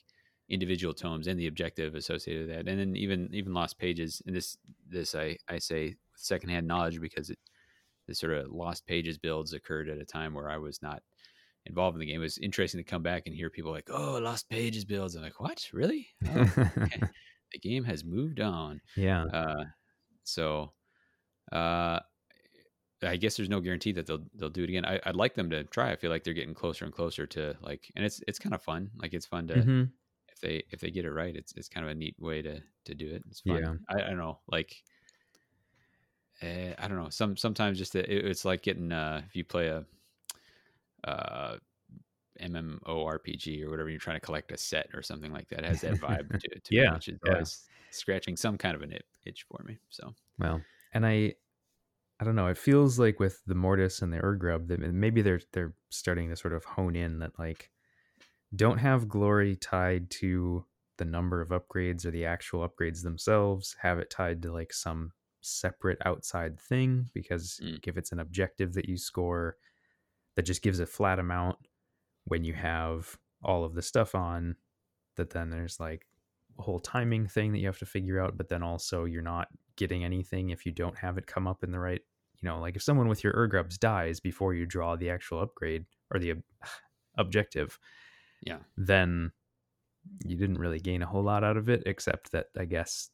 individual tomes and the objective associated with that. And then even even lost pages and this this I I say with secondhand knowledge because it the sort of lost pages builds occurred at a time where I was not involved in the game. It was interesting to come back and hear people like, "Oh, lost pages builds." I'm like, "What? Really?" Oh, okay. the game has moved on. yeah. Uh, so, uh, I guess there's no guarantee that they'll they'll do it again. I, I'd like them to try. I feel like they're getting closer and closer to like, and it's it's kind of fun. Like it's fun to Mhm. if they if they get it right. It's it's kind of a neat way to to do it. It's fun. Yeah. I, I don't know. Like, uh, I don't know. Some sometimes just the, it, it's like getting uh if you play a uh MMORPG or whatever you're trying to collect a set or something like that. It has that vibe to, to Yeah, me, which is yeah. always scratching some kind of an it- itch for me. So Well, and I, I don't know. It feels like with the Mortis and the Urgrub that maybe they're they're starting to sort of hone in that like don't have glory tied to the number of upgrades or the actual upgrades themselves. Have it tied to like some separate outside thing because Mm. if it's an objective that you score that just gives a flat amount when you have all of the stuff on that then there's like a whole timing thing that you have to figure out but then also you're not getting anything if you don't have it come up in the right you know like if someone with your Urgrubs dies before you draw the actual upgrade or the ob- objective yeah, then you didn't really gain a whole lot out of it except that i guess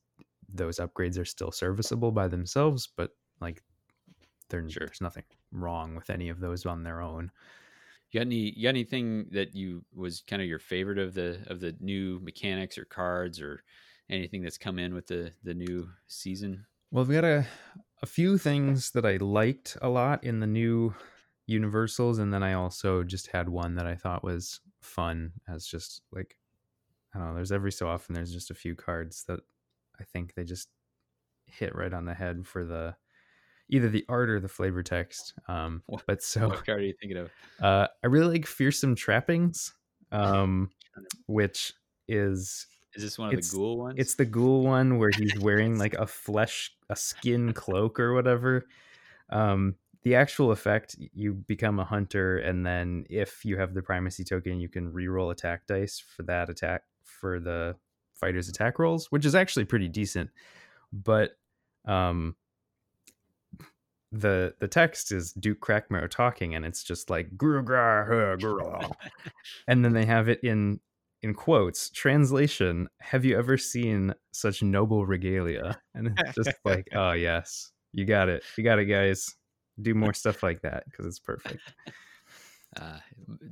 those upgrades are still serviceable by themselves but like there- Sure. there's nothing wrong with any of those on their own you got any you got anything that you was kind of your favorite of the of the new mechanics or cards or anything that's come in with the the new season? Well, we got a a few things that I liked a lot in the new universals, and then I also just had one that I thought was fun as just like I don't know. There's every so often there's just a few cards that I think they just hit right on the head for the either the art or the flavor text. Um, What- but so What card are you thinking of? uh, I really like fearsome trappings, um, which is Is this one of the ghoul ones? it's the ghoul one where he's wearing like a flesh, a skin cloak or whatever. Um, the actual effect, you become a hunter, and then if you have the primacy token, you can reroll attack dice for that attack for the fighter's attack rolls, which is actually pretty decent. But um, the the text is Duke Crakmarrow talking, and it's just like "Grr, grr, huh, and then they have it in in quotes translation have you ever seen such noble regalia and it's just like oh yes you got it you got it guys do more stuff like that because it's perfect uh,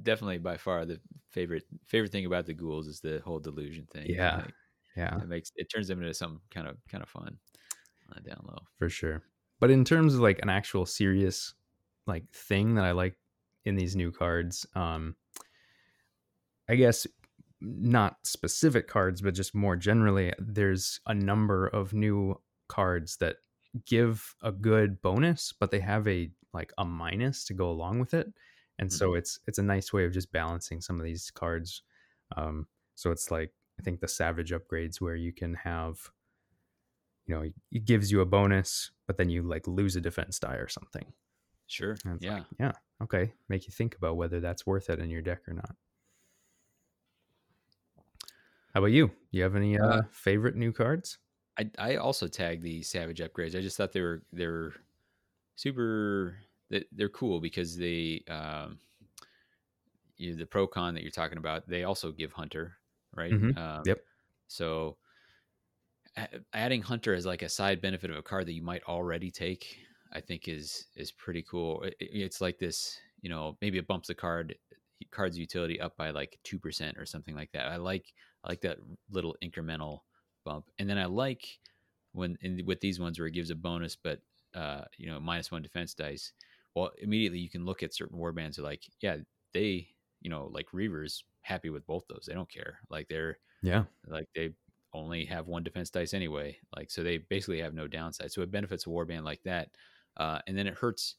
definitely by far the favorite favorite thing about the ghouls is the whole delusion thing. Yeah. Like, yeah it makes it turns them into some kind of kind of fun uh, down low. for sure but in terms of like an actual serious like thing that i like in these new cards um i guess not specific cards but just more generally there's a number of new cards that give a good bonus but they have a like a minus to go along with it. And so it's it's a nice way of just balancing some of these cards um so it's like i think the savage upgrades where you can have you know it gives you a bonus but then you like lose a defense die or something Sure. Yeah. like, yeah okay make you think about whether that's worth it in your deck or not how about you you have any uh, Uh, favorite new cards I I also tag the savage upgrades. I just thought they were they were super that they're cool because they um you the pro con that you're talking about they also give hunter right Mhm. um, Yep. so adding hunter as like a side benefit of a card that you might already take i think is is pretty cool. It- it- it's like this you know maybe it bumps the card card's utility up by like 2% or something like that. I like i like that little incremental bump. And then i like when in, with these ones where it gives a bonus but uh you know minus one defense dice well immediately you can look at certain warbands are like yeah they you know like reavers happy with both those they don't care. Like they're yeah. like they only have one defense dice anyway like so they basically have no downside. So it benefits a warband like that uh, and then it hurts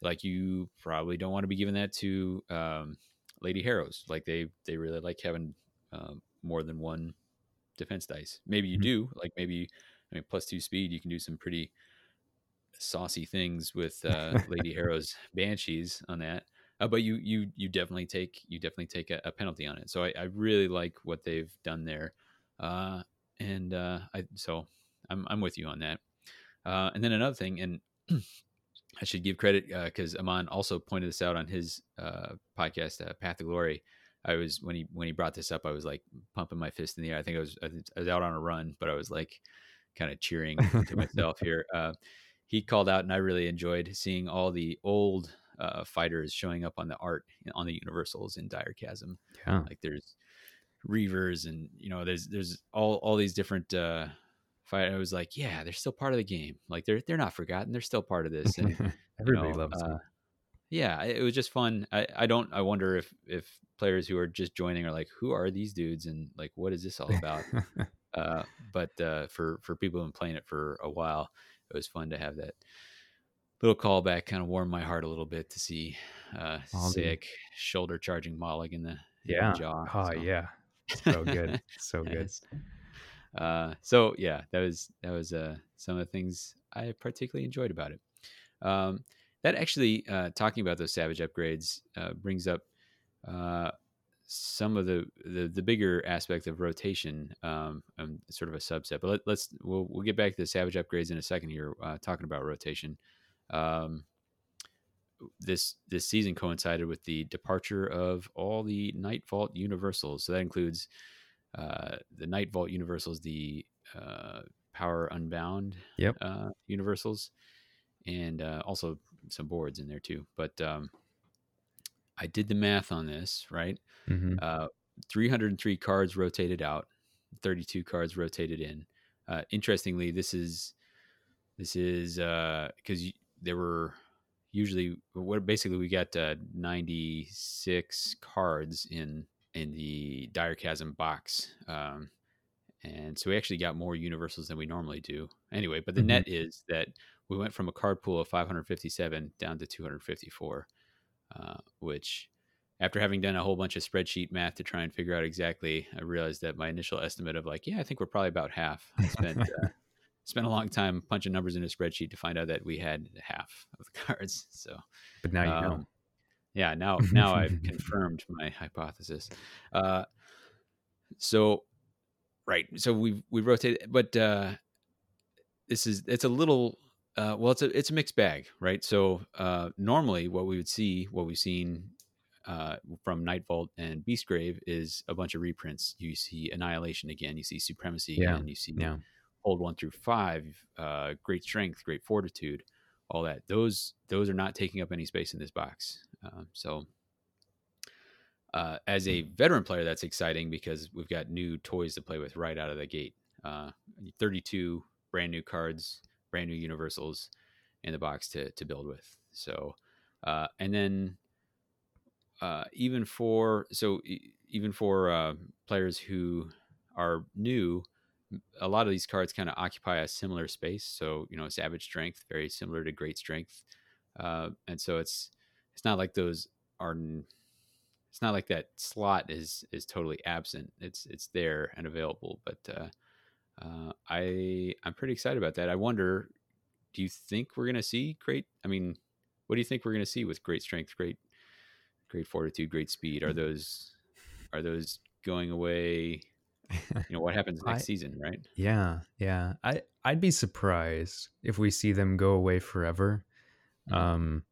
like you probably don't want to be giving that to um, lady harrows. Like they they really like having um, more than one defense dice. Maybe you Mhm. do like maybe i mean plus two speed you can do some pretty saucy things with uh, lady harrow's banshees on that. Uh, but you you you definitely take you definitely take a, a penalty on it. So I, I really like what they've done there. Uh, and uh, I so I'm I'm with you on that. Uh, and then another thing, and I should give credit because Amon also pointed this out on his uh, podcast, uh, Path to Glory. I was when he when he brought this up, I was like pumping my fist in the air. I think I was I was out on a run, but I was like kind of cheering to myself here. Uh, he called out, and I really enjoyed seeing all the old uh, fighters showing up on the art on the Universals in Direchasm yeah like there's reavers and you know there's there's all all these different uh fight i was like yeah they're still part of the game like they're they're not forgotten they're still part of this and everybody know, loves uh, them yeah, it was just fun. I, I don't. I wonder if if players who are just joining are like, who are these dudes, and like, what is this all about? uh, but uh, for for people who've been playing it for a while, it was fun to have that little callback. Kind of warmed my heart a little bit to see uh, sick shoulder charging Mollog in the in yeah the jaw. oh so. yeah so good so good Uh, so yeah, that was that was uh, some of the things I particularly enjoyed about it. Um, that actually, uh, talking about those Savage upgrades, uh, brings up uh, some of the, the the bigger aspect of rotation, um, um, sort of a subset. But let, let's we'll we'll get back to the Savage upgrades in a second here, uh, talking about rotation. Um, this this season coincided with the departure of all the Nightvault Universals. So that includes uh, the Nightvault Universals, the uh, Power Unbound Yep. uh, Universals, and uh, also some boards in there too. But um, I did the math on this, right? hmm Uh, 303 cards rotated out, 32 cards rotated in. Uh, interestingly, this is this is because there were usually what basically we got uh, 96 cards in in the Direchasm box um, and so we actually got more universals than we normally do anyway but the Mhm. net is that we went from a card pool of 557 down to 254 uh, which after having done a whole bunch of spreadsheet math to try and figure out exactly i realized that my initial estimate of like yeah i think we're probably about half i spent uh, spent a long time punching numbers in a spreadsheet to find out that we had half of the cards so but now you know. um, yeah now now i've confirmed my hypothesis. Uh so right so we've we rotated but uh this is it's a little uh well it's a it's a mixed bag right? So uh normally what we would see what we've seen uh from Nightvault and beastgrave is a bunch of reprints. You see annihilation again you see supremacy Yeah, again you see yeah hold one through five, uh, great strength, great fortitude, all that. Those those are not taking up any space in this box. Um, so, uh, as a veteran player, that's exciting because we've got new toys to play with right out of the gate. Uh, 32 brand new cards, brand new universals in the box to to build with. So, uh, and then uh, even for so even for uh, players who are new, a lot of these cards kind of occupy a similar space. So you know, Savage Strength very similar to Great Strength, uh, and so it's it's not like those are. It's not like that slot is is totally absent. It's it's there and available. But uh, uh, I I'm pretty excited about that. I wonder, do you think we're gonna see great? I mean, what do you think we're gonna see with Great Strength, Great Great Fortitude, Great Speed? Are those are those going away? You know what happens next I- season, right? Yeah, yeah. I I'd be surprised if we see them go away forever. Mhm. Um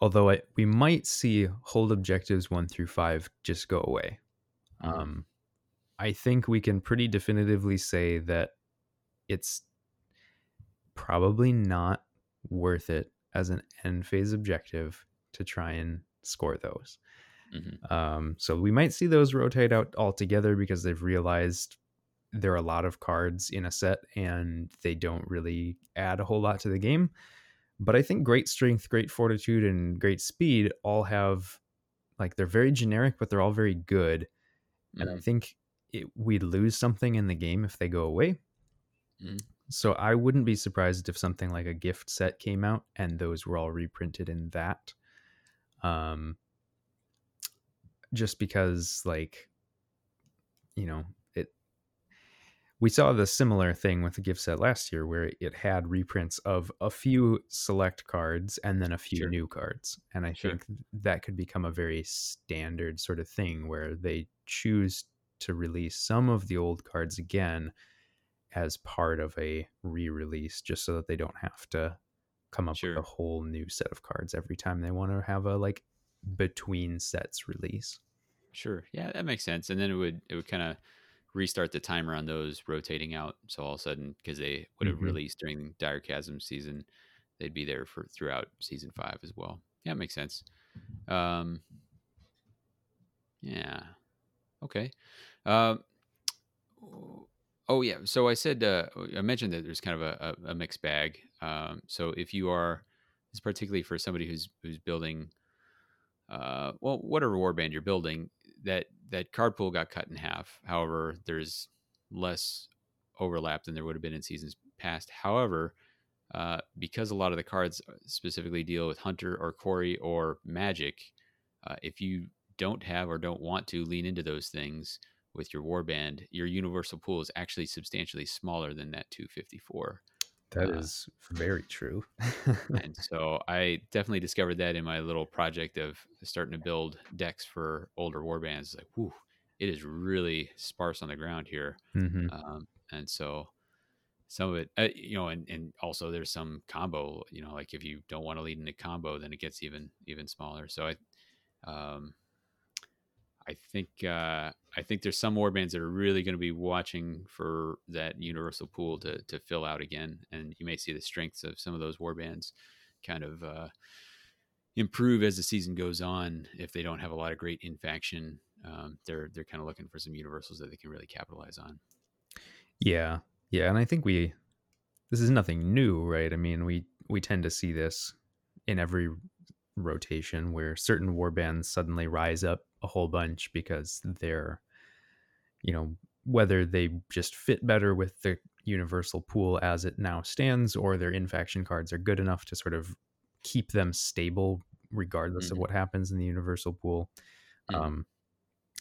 although I, we might see hold objectives 1 through 5 just go away. Mhm. Um I think we can pretty definitively say that it's probably not worth it as an end phase objective to try and score those. Mhm. Um, so we might see those rotate out altogether because they've realized there are a lot of cards in a set and they don't really add a whole lot to the game. But I think great strength, great fortitude, and great speed all have like they're very generic, but they're all very good. And I Mhm. think it, we'd lose something in the game if they go away. Mhm. So I wouldn't be surprised if something like a gift set came out and those were all reprinted in that. Um, just because like you know it we saw the similar thing with the gift set last year where it had reprints of a few select cards and then a few Sure. new cards and i Sure. think that could become a very standard sort of thing where they choose to release some of the old cards again as part of a re-release just so that they don't have to come up Sure. with a whole new set of cards every time they want to have a like between sets release Sure. Yeah, that makes sense. And then it would it would kind of restart the timer on those rotating out. So all of a sudden, because they would have Mhm. released during Direchasm season, they'd be there for throughout season five as well. Yeah, it makes sense. Um, yeah. Okay. Um, oh yeah. So I said uh, I mentioned that there's kind of a, a, a mixed bag. Um, so if you are it's particularly for somebody who's who's building uh, well, whatever warband you're building, that that card pool got cut in half. However, there's less overlap than there would have been in seasons past. However, uh, because a lot of the cards specifically deal with hunter or quarry or magic, uh, if you don't have or don't want to lean into those things with your warband, your universal pool is actually substantially smaller than that 254. That uh, is very true. and so I definitely discovered that in my little project of starting to build decks for older warbands. Like, whoo, it is really sparse on the ground here. Mm-hmm. Um, and so some of it, uh, you know, and, and also there's some combo, you know, like if you don't want to lead into combo, then it gets even, even smaller. So I, um, I think uh, I think there's some warbands that are really going to be watching for that universal pool to to fill out again, and you may see the strengths of some of those warbands kind of uh, improve as the season goes on. If they don't have a lot of great in faction, um, they're they're kind of looking for some universals that they can really capitalize on. Yeah, yeah, and I think we this is nothing new, right? I mean, we we tend to see this in every rotation where certain warbands suddenly rise up a whole bunch because they're you know whether they just fit better with the universal pool as it now stands or their in-faction cards are good enough to sort of keep them stable regardless mm-hmm. of what happens in the universal pool. Mm-hmm. um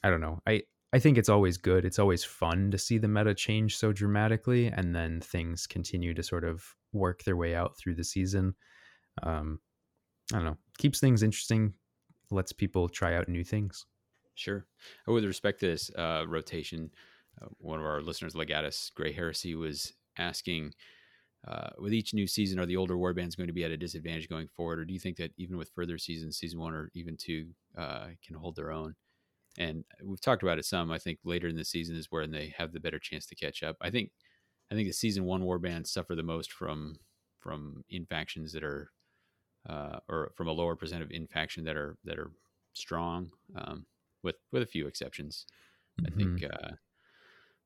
i don't know. I i think it's always good. It's always fun to see the meta change so dramatically and then things continue to sort of work their way out through the season. Um i don't know. Keeps things interesting lets people try out new things Sure. Uh, with respect to this uh, rotation, uh, one of our listeners, Legatus Gray Heresy, was asking uh, with each new season, are the older warbands going to be at a disadvantage going forward? Or do you think that even with further seasons, season one or even two, uh, can hold their own? And we've talked about it some. I think later in the season is where they have the better chance to catch up. I think, I think the season one warbands suffer the most from from infactions that are, uh, or from a lower percent of infaction that are that are strong. Um, with with a few exceptions. Mm-hmm. I think mm-hmm. uh,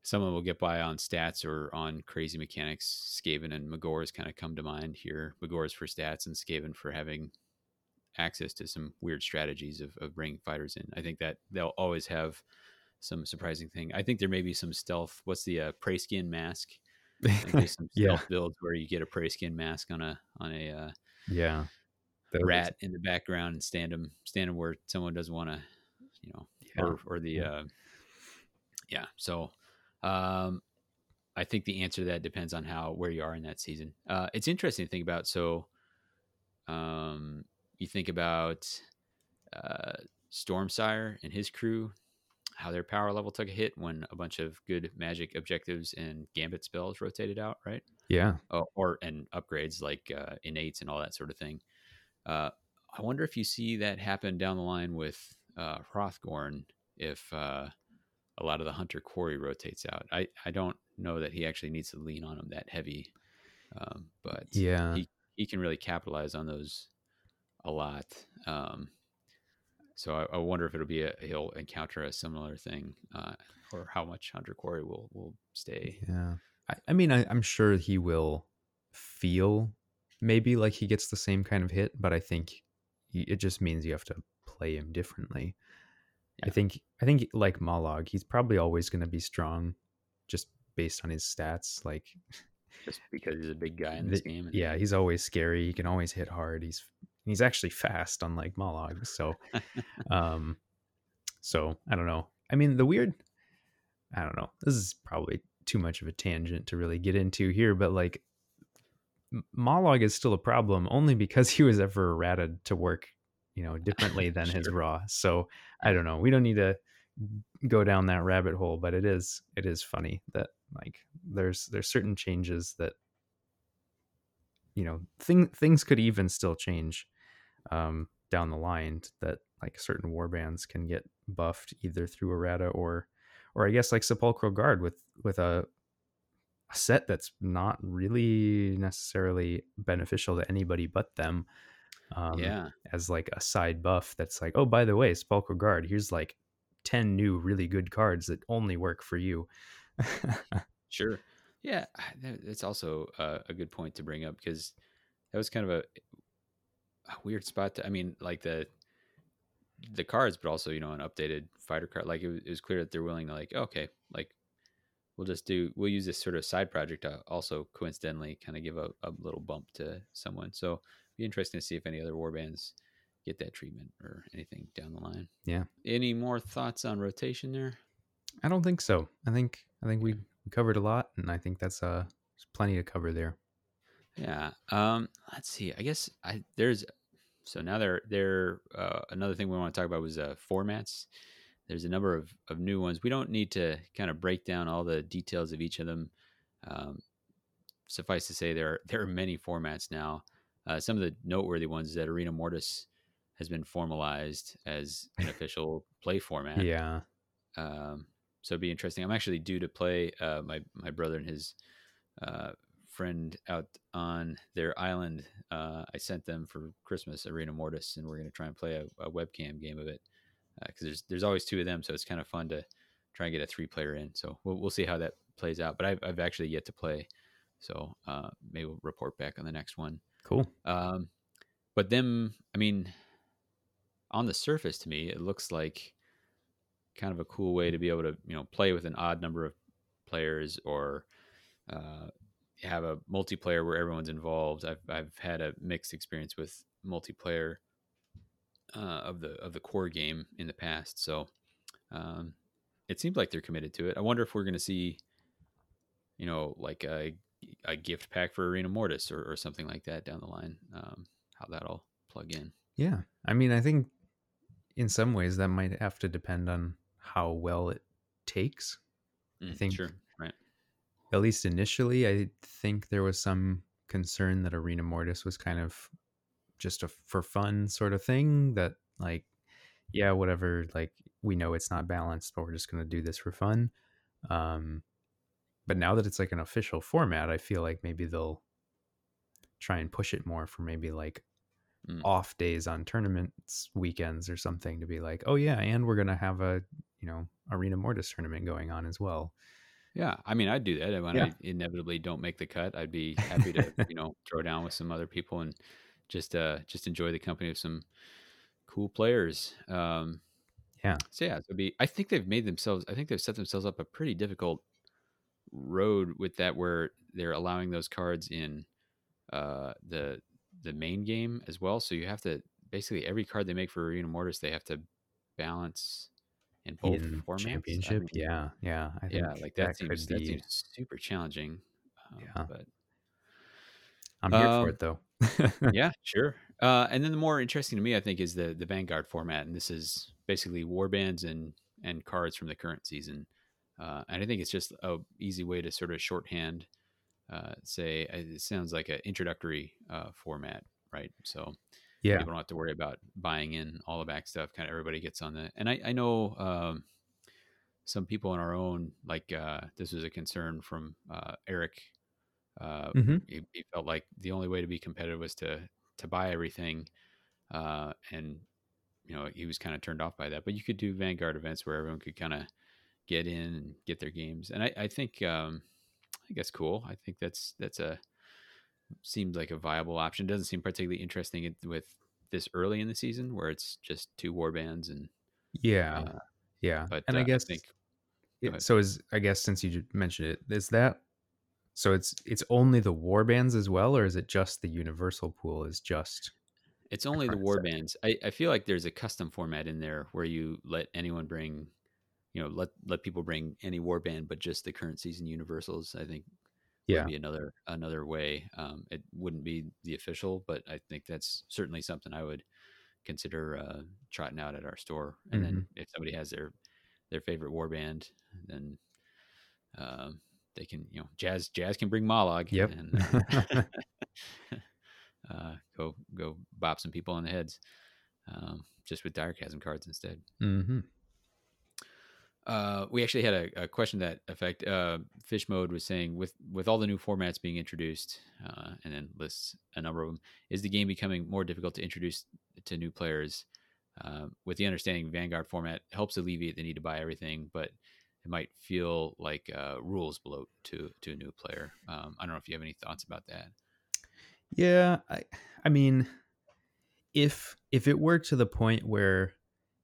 someone will get by on stats or on crazy mechanics. Skaven and Magore's kind of come to mind here. Magore's for stats and Skaven for having access to some weird strategies of, of bringing fighters in. I think that they'll always have some surprising thing. I think there may be some stealth. What's the uh, prey skin mask? there's some yeah. stealth builds where you get a prey skin mask on a on a uh, yeah rat in the background and stand them stand them where someone doesn't want to you know, yeah. or or the yeah. Uh, yeah. So, um, I think the answer to that depends on how where you are in that season. Uh, it's interesting to think about. So, um, you think about uh, Stormsire and his crew, how their power level took a hit when a bunch of good magic objectives and gambit spells rotated out, right? Yeah. Oh, or and upgrades like uh, innates and all that sort of thing. Uh, I wonder if you see that happen down the line with uh, Hrothgorn if uh, a lot of the hunter quarry rotates out. I, I don't know that he actually needs to lean on him that heavy, um, but yeah, he, he can really capitalize on those a lot. Um, so I, I, wonder if it'll be a he'll encounter a similar thing, uh, or how much hunter quarry will will stay. Yeah, I, I mean, I, I'm sure he will feel maybe like he gets the same kind of hit, but I think he, it just means you have to play him differently. Yeah. I think I think like Mollog, he's probably always going to be strong, just based on his stats. Like just because he's a big guy in this the, game. Yeah, he's always scary. He can always hit hard. He's he's actually fast, unlike Mollog. So, um, so I don't know. I mean, the weird. I don't know. This is probably too much of a tangent to really get into here, but like Mollog is still a problem only because he was ever errated to work you know differently than sure. his raw so i don't know we don't need to go down that rabbit hole but it is it is funny that like there's there's certain changes that you know thing, things could even still change um down the line that like certain war bands can get buffed either through errata or or i guess like sepulchral guard with with a, a set that's not really necessarily beneficial to anybody but them um, yeah as like a side buff that's like oh by the way Sepulchral Guard here's like 10 new really good cards that only work for you sure yeah that's also a, a, good point to bring up because that was kind of a a weird spot to. I mean, like the the cards, but also you know an updated fighter card. Like it was, it was clear that they're willing to like okay, like we'll just do we'll use this sort of side project to also coincidentally kind of give a, a little bump to someone. So be interesting to see if any other warbands get that treatment or anything down the line. Yeah. Any more thoughts on rotation there? I don't think so. I think I think we, we covered a lot, and I think that's uh plenty to cover there. Yeah. Um. Let's see. I guess I there's so now there there uh, another thing we want to talk about was uh, formats. There's a number of of new ones. We don't need to kind of break down all the details of each of them. Um, suffice to say, there are, there are many formats now. Uh, some of the noteworthy ones is that Arena Mortis has been formalized as an official play format. Yeah. Um, so it'd be interesting. I'm actually due to play uh, my my brother and his uh, friend out on their island. Uh, I sent them for Christmas Arena Mortis, and we're going to try and play a, a, webcam game of it because uh, there's there's always two of them, so it's kind of fun to try and get a three player in. So we'll we'll see how that plays out. But I've I've actually yet to play, so uh, maybe we'll report back on the next one. Cool. Um, but them, I mean, on the surface, to me, it looks like kind of a cool way to be able to you know play with an odd number of players or uh, have a multiplayer where everyone's involved. I've I've had a mixed experience with multiplayer uh, of the of the core game in the past, so um, it seems like they're committed to it. I wonder if we're going to see, you know, like a a gift pack for Arena Mortis or, or something like that down the line. Um, how that'll plug in. Yeah, I mean, I think in some ways that might have to depend on how well it takes. Mm, I think sure at least initially, I think there was some concern that Arena Mortis was kind of just a for fun sort of thing that like yeah whatever like we know it's not balanced but we're just going to do this for fun um but now that it's like an official format i feel like maybe they'll try and push it more for maybe like mm. off days on tournaments weekends or something to be like oh yeah and we're going to have a you know arena mortis tournament going on as well yeah, I mean, I'd do that when yeah. I inevitably don't make the cut. I'd be happy to, you know, throw down with some other people and just uh just enjoy the company of some cool players. Um, yeah. So yeah, so be. I think they've made themselves. I think they've set themselves up a pretty difficult road with that, where they're allowing those cards in uh, the the main game as well. So you have to basically every card they make for Arena Mortis, they have to balance in both in formats. Championship, I mean, yeah, yeah, I yeah. Like that, that seems that seems super challenging. Um, yeah, but I'm here um, for it though. yeah, sure. Uh, and then the more interesting to me, I think, is the the Vanguard format, and this is basically warbands and and cards from the current season. Uh, and I think it's just a easy way to sort of shorthand, uh, say it sounds like an introductory uh, format, right? So yeah people don't have to worry about buying in all the back stuff kind of everybody gets on that. and i, I know um, some people in our own like uh, this was a concern from uh, eric uh, mm-hmm. he, he, felt like the only way to be competitive was to to buy everything uh, and you know he was kind of turned off by that but you could do vanguard events where everyone could kind of get in and get their games and i, I think um, i think that's cool i think that's that's a seems like a viable option. It doesn't seem particularly interesting with this early in the season where it's just two war bands and yeah, uh, yeah. But and uh, I guess I think, yeah, so is I guess since you mentioned it, is that so? It's it's only the war bands as well, or is it just the universal pool? Is just it's only the war bands. I, I feel like there's a custom format in there where you let anyone bring, you know, let let people bring any war band, but just the current season universals. I think yeah. would be another another way. Um, it wouldn't be the official, but I think that's certainly something I would consider uh, trotting out at our store. And mm-hmm. then if somebody has their their favorite warband, then um, they can you know jazz jazz can bring Mollog. Yep. And, uh, uh, go go bop some people on the heads, um, just with Direchasm cards instead. Mm-hmm. Uh, we actually had a, a question that effect. Uh, Fish mode was saying with with all the new formats being introduced, uh, and then lists a number of them. Is the game becoming more difficult to introduce to new players? Uh, with the understanding Vanguard format helps alleviate the need to buy everything, but it might feel like uh, rules bloat to to a new player. Um, I don't know if you have any thoughts about that. Yeah, I I mean, if if it were to the point where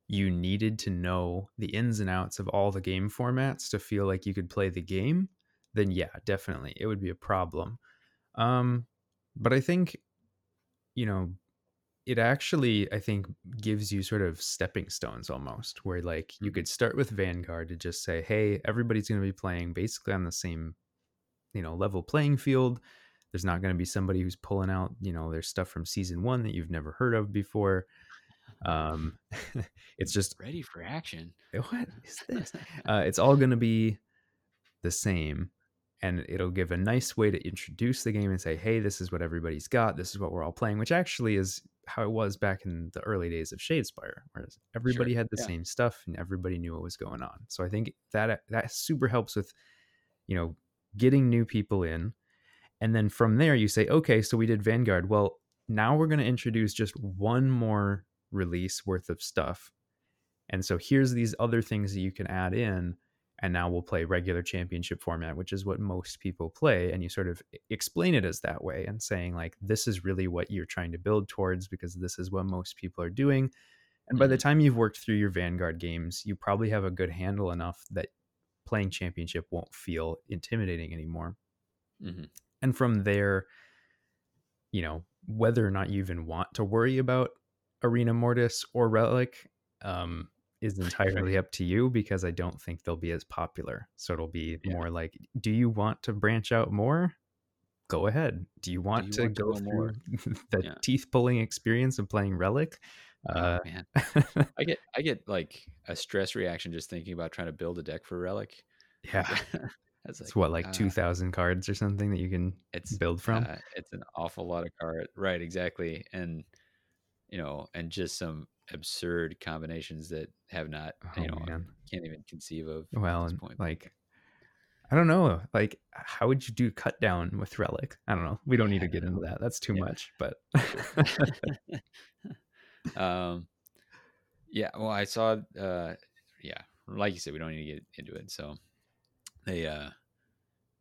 you needed to know the ins and outs of all the game formats to feel like you could play the game, then yeah, definitely it would be a problem. Um, but I think, you know, it actually I think gives you sort of stepping stones almost, where like you Mhm. could start with Vanguard to just say, hey, everybody's going to be playing basically on the same, you know, level playing field. There's not going to be somebody who's pulling out, you know, their stuff from season one that you've never heard of before. Um, it's just Ready for action. what is this? Uh, it's all going to be the same, and it'll give a nice way to introduce the game and say, "Hey, this is what everybody's got. This is what we're all playing." Which actually is how it was back in the early days of Shadespire, whereas everybody Sure. had the Yeah. same stuff and everybody knew what was going on. So I think that that super helps with, you know, getting new people in, and then from there you say, "Okay, so we did Vanguard. Well, now we're going to introduce just one more release worth of stuff." And so here's these other things that you can add in and now we'll play regular championship format which is what most people play and you sort of explain it as that way and saying like this is really what you're trying to build towards because this is what most people are doing and by the Mhm. time you've worked through your vanguard games you probably have a good handle enough that playing championship won't feel intimidating anymore Mhm. and from there you know whether or not you even want to worry about arena mortis or relic um, is entirely up to you because i don't think they'll be as popular so it'll be Yeah. more like do you want to branch out more go ahead do you want you to want to go go through more? the Yeah. teeth pulling experience of playing relic uh, oh man, I get I get like a stress reaction just thinking about trying to build a deck for Relic. yeah That's it's what like uh, 2000 cards or something that you can it's build from uh, it's an awful lot of cards, right? Exactly, and you know, and just some absurd combinations that have not, oh you know, man can't even conceive of well at this and point. like i don't know like how would you do cut down with relic i don't know we don't need to get into that that's too Yeah. much but um, yeah. Well, I saw. Uh, yeah, like you said, we don't need to get into it. So they uh,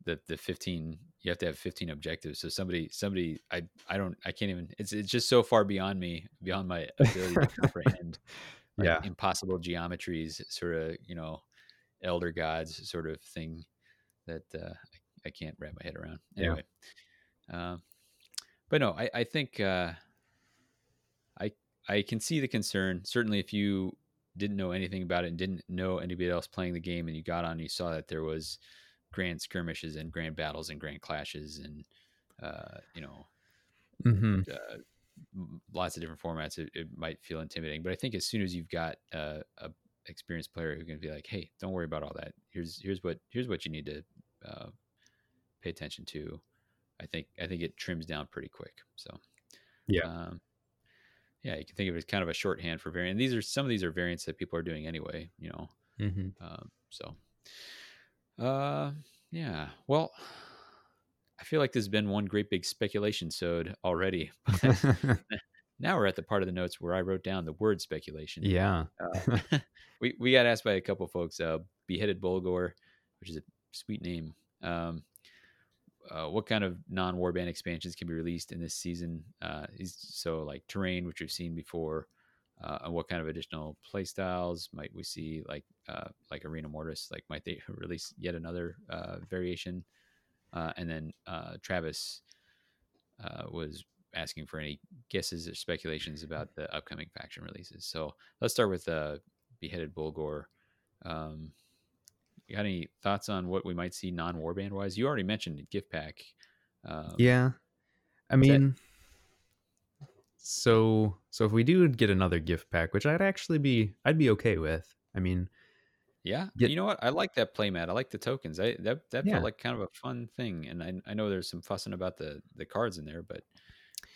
the the fifteen. You have to have fifteen objectives. So somebody somebody I I don't I can't even. It's it's just so far beyond me, beyond my ability to comprehend. Like yeah impossible geometries, sort of you know, elder gods sort of thing that uh, I, I can't wrap my head around. Yeah. Anyway, um, but no, I I think. Uh, I I can see the concern. Certainly, if you didn't know anything about it and didn't know anybody else playing the game, and you got on, and you saw that there was grand skirmishes and grand battles and grand clashes, and uh, you know, hmm uh, lots of different formats, it, it might feel intimidating. But I think as soon as you've got uh, a experienced player who can be like, "Hey, don't worry about all that. Here's here's what here's what you need to uh, pay attention to." I think I think it trims down pretty quick. So Yeah. um, yeah, you can think of it as kind of a shorthand for variant. These are some of these are variants that people are doing anyway. You know, hmm um, so uh, yeah. Well, I feel like there's been one great big speculation sode already. now we're at the part of the notes where I wrote down the word speculation. yeah Uh, we we got asked by a couple folks. Uh, beheaded Bulgor, which is a sweet name. Um, uh, what kind of non-warband expansions can be released in this season? Uh, so like terrain, which we've seen before, uh, and what kind of additional play styles might we see? Like uh, like Arena Mortis, like might they release yet another uh, variation? Uh, and then uh, Travis uh, was asking for any guesses or speculations about the upcoming faction releases. So let's start with uh, Beheaded Bulgor. Um, you got any thoughts on what we might see non warband wise? You already mentioned gift pack. Um, yeah i mean so so if we do get another gift pack which i'd actually be i'd be okay with i mean yeah. Get- you know what? I like that playmat. I like the tokens. I that that Yeah. felt like kind of a fun thing. And I, I know there's some fussing about the the cards in there, but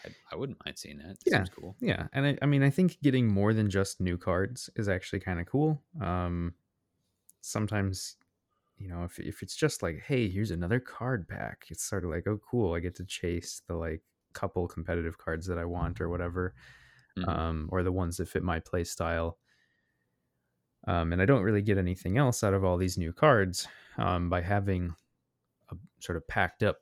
I, I wouldn't mind seeing that. Yeah. Seems cool. yeah and I, I mean i think getting more than just new cards is actually kind of cool um sometimes you know if, if it's just like hey here's another card pack it's sort of like oh cool i get to chase the like couple competitive cards that i want or whatever Mhm. um or the ones that fit my play style um and i don't really get anything else out of all these new cards um by having a sort of packed up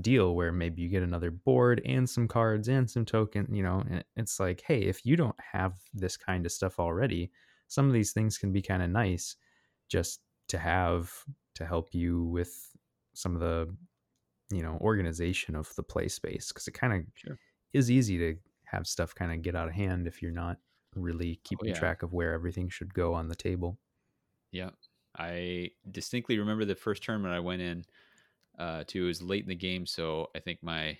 deal where maybe you get another board and some cards and some token, you know, it's like, hey, if you don't have this kind of stuff already, some of these things can be kind of nice just to have to help you with some of the you know organization of the play space because it kind of Sure. is easy to have stuff kind of get out of hand if you're not really keeping Oh, yeah. track of where everything should go on the table. Yeah. I distinctly remember the first tournament I went in uh, to. It was late in the game, so I think my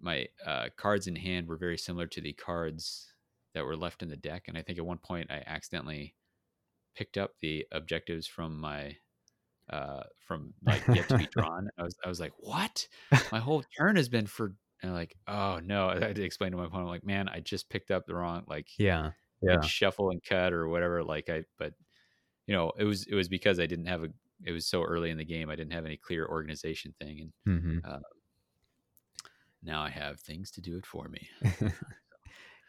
my uh, cards in hand were very similar to the cards that were left in the deck. And I think at one point I accidentally picked up the objectives from my uh, from like yet to be drawn. I was I was like, what? My whole turn has been for. And like, oh no! I had to explain to my opponent, like, man, I just picked up the wrong like Yeah. like, shuffle and cut or whatever. Like I, but you know, it was it was because I didn't have a. It was so early in the game, I didn't have any clear organization thing, and hmm now I have things to do it for me.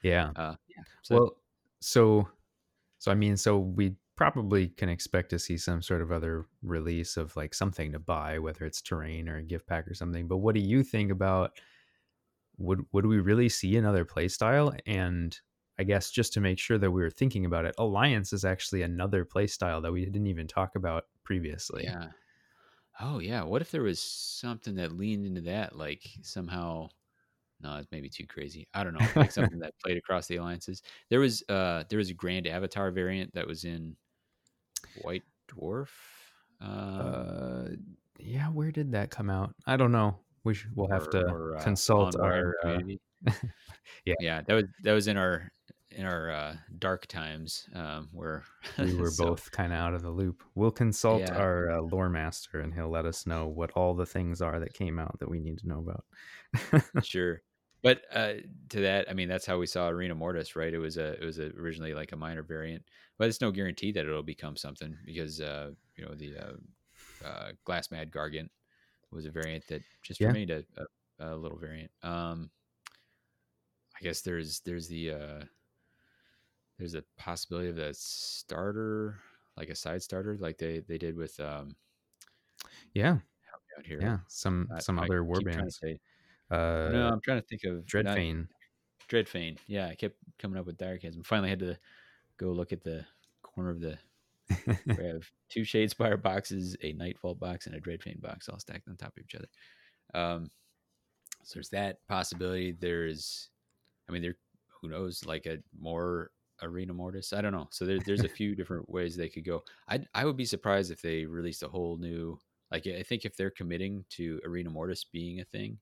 yeah. Uh, yeah. So well, so, so I mean, so we probably can expect to see some sort of other release of like something to buy, whether it's terrain or a gift pack or something. But what do you think about? Would would we really see another play style? And I guess just to make sure that we were thinking about it, Alliance is actually another play style that we didn't even talk about previously. yeah. Oh yeah. What if there was something that leaned into that, like somehow? No, it's maybe too crazy. I don't know. Like something that played across the alliances. There was uh there was a Grand Avatar variant that was in White Dwarf. Um, Uh, yeah. Where did that come out? I don't know. We should, we'll have to or, uh, consult on our. Uh. Yeah. yeah, that was that was in our in our uh, dark times um, where we were so, both kind of out of the loop. We'll consult Yeah. our uh, lore master, and he'll let us know what all the things are that came out that we need to know about. sure. But uh, to that, I mean, that's how we saw Arena Mortis, right? It was a it was a, originally like a minor variant, but it's no guarantee that it'll become something because uh, you know the uh, uh, Glass Mad Gargant was a variant that just Yeah. remained a, a, a little variant. Um, I guess there's there's the uh, there's a possibility of a starter, like a side starter, like they they did with um, yeah, out here. yeah. Some I- some I other war trying to bands. say- Uh, no, I'm trying to think of not- Dreadfane. Dreadfane. Yeah, I kept coming up with Direchasm. Finally had to go look at the corner of the. we have two Shadespire boxes, a Nightfall box, and a Dreadfane box, all stacked on top of each other. Um, so there's that possibility. There's, I mean, there, who knows, like a more Arena Mortis. I don't know. So there, there's a few different ways they could go. I I would be surprised if they released a whole new. Like I think if they're committing to Arena Mortis being a thing,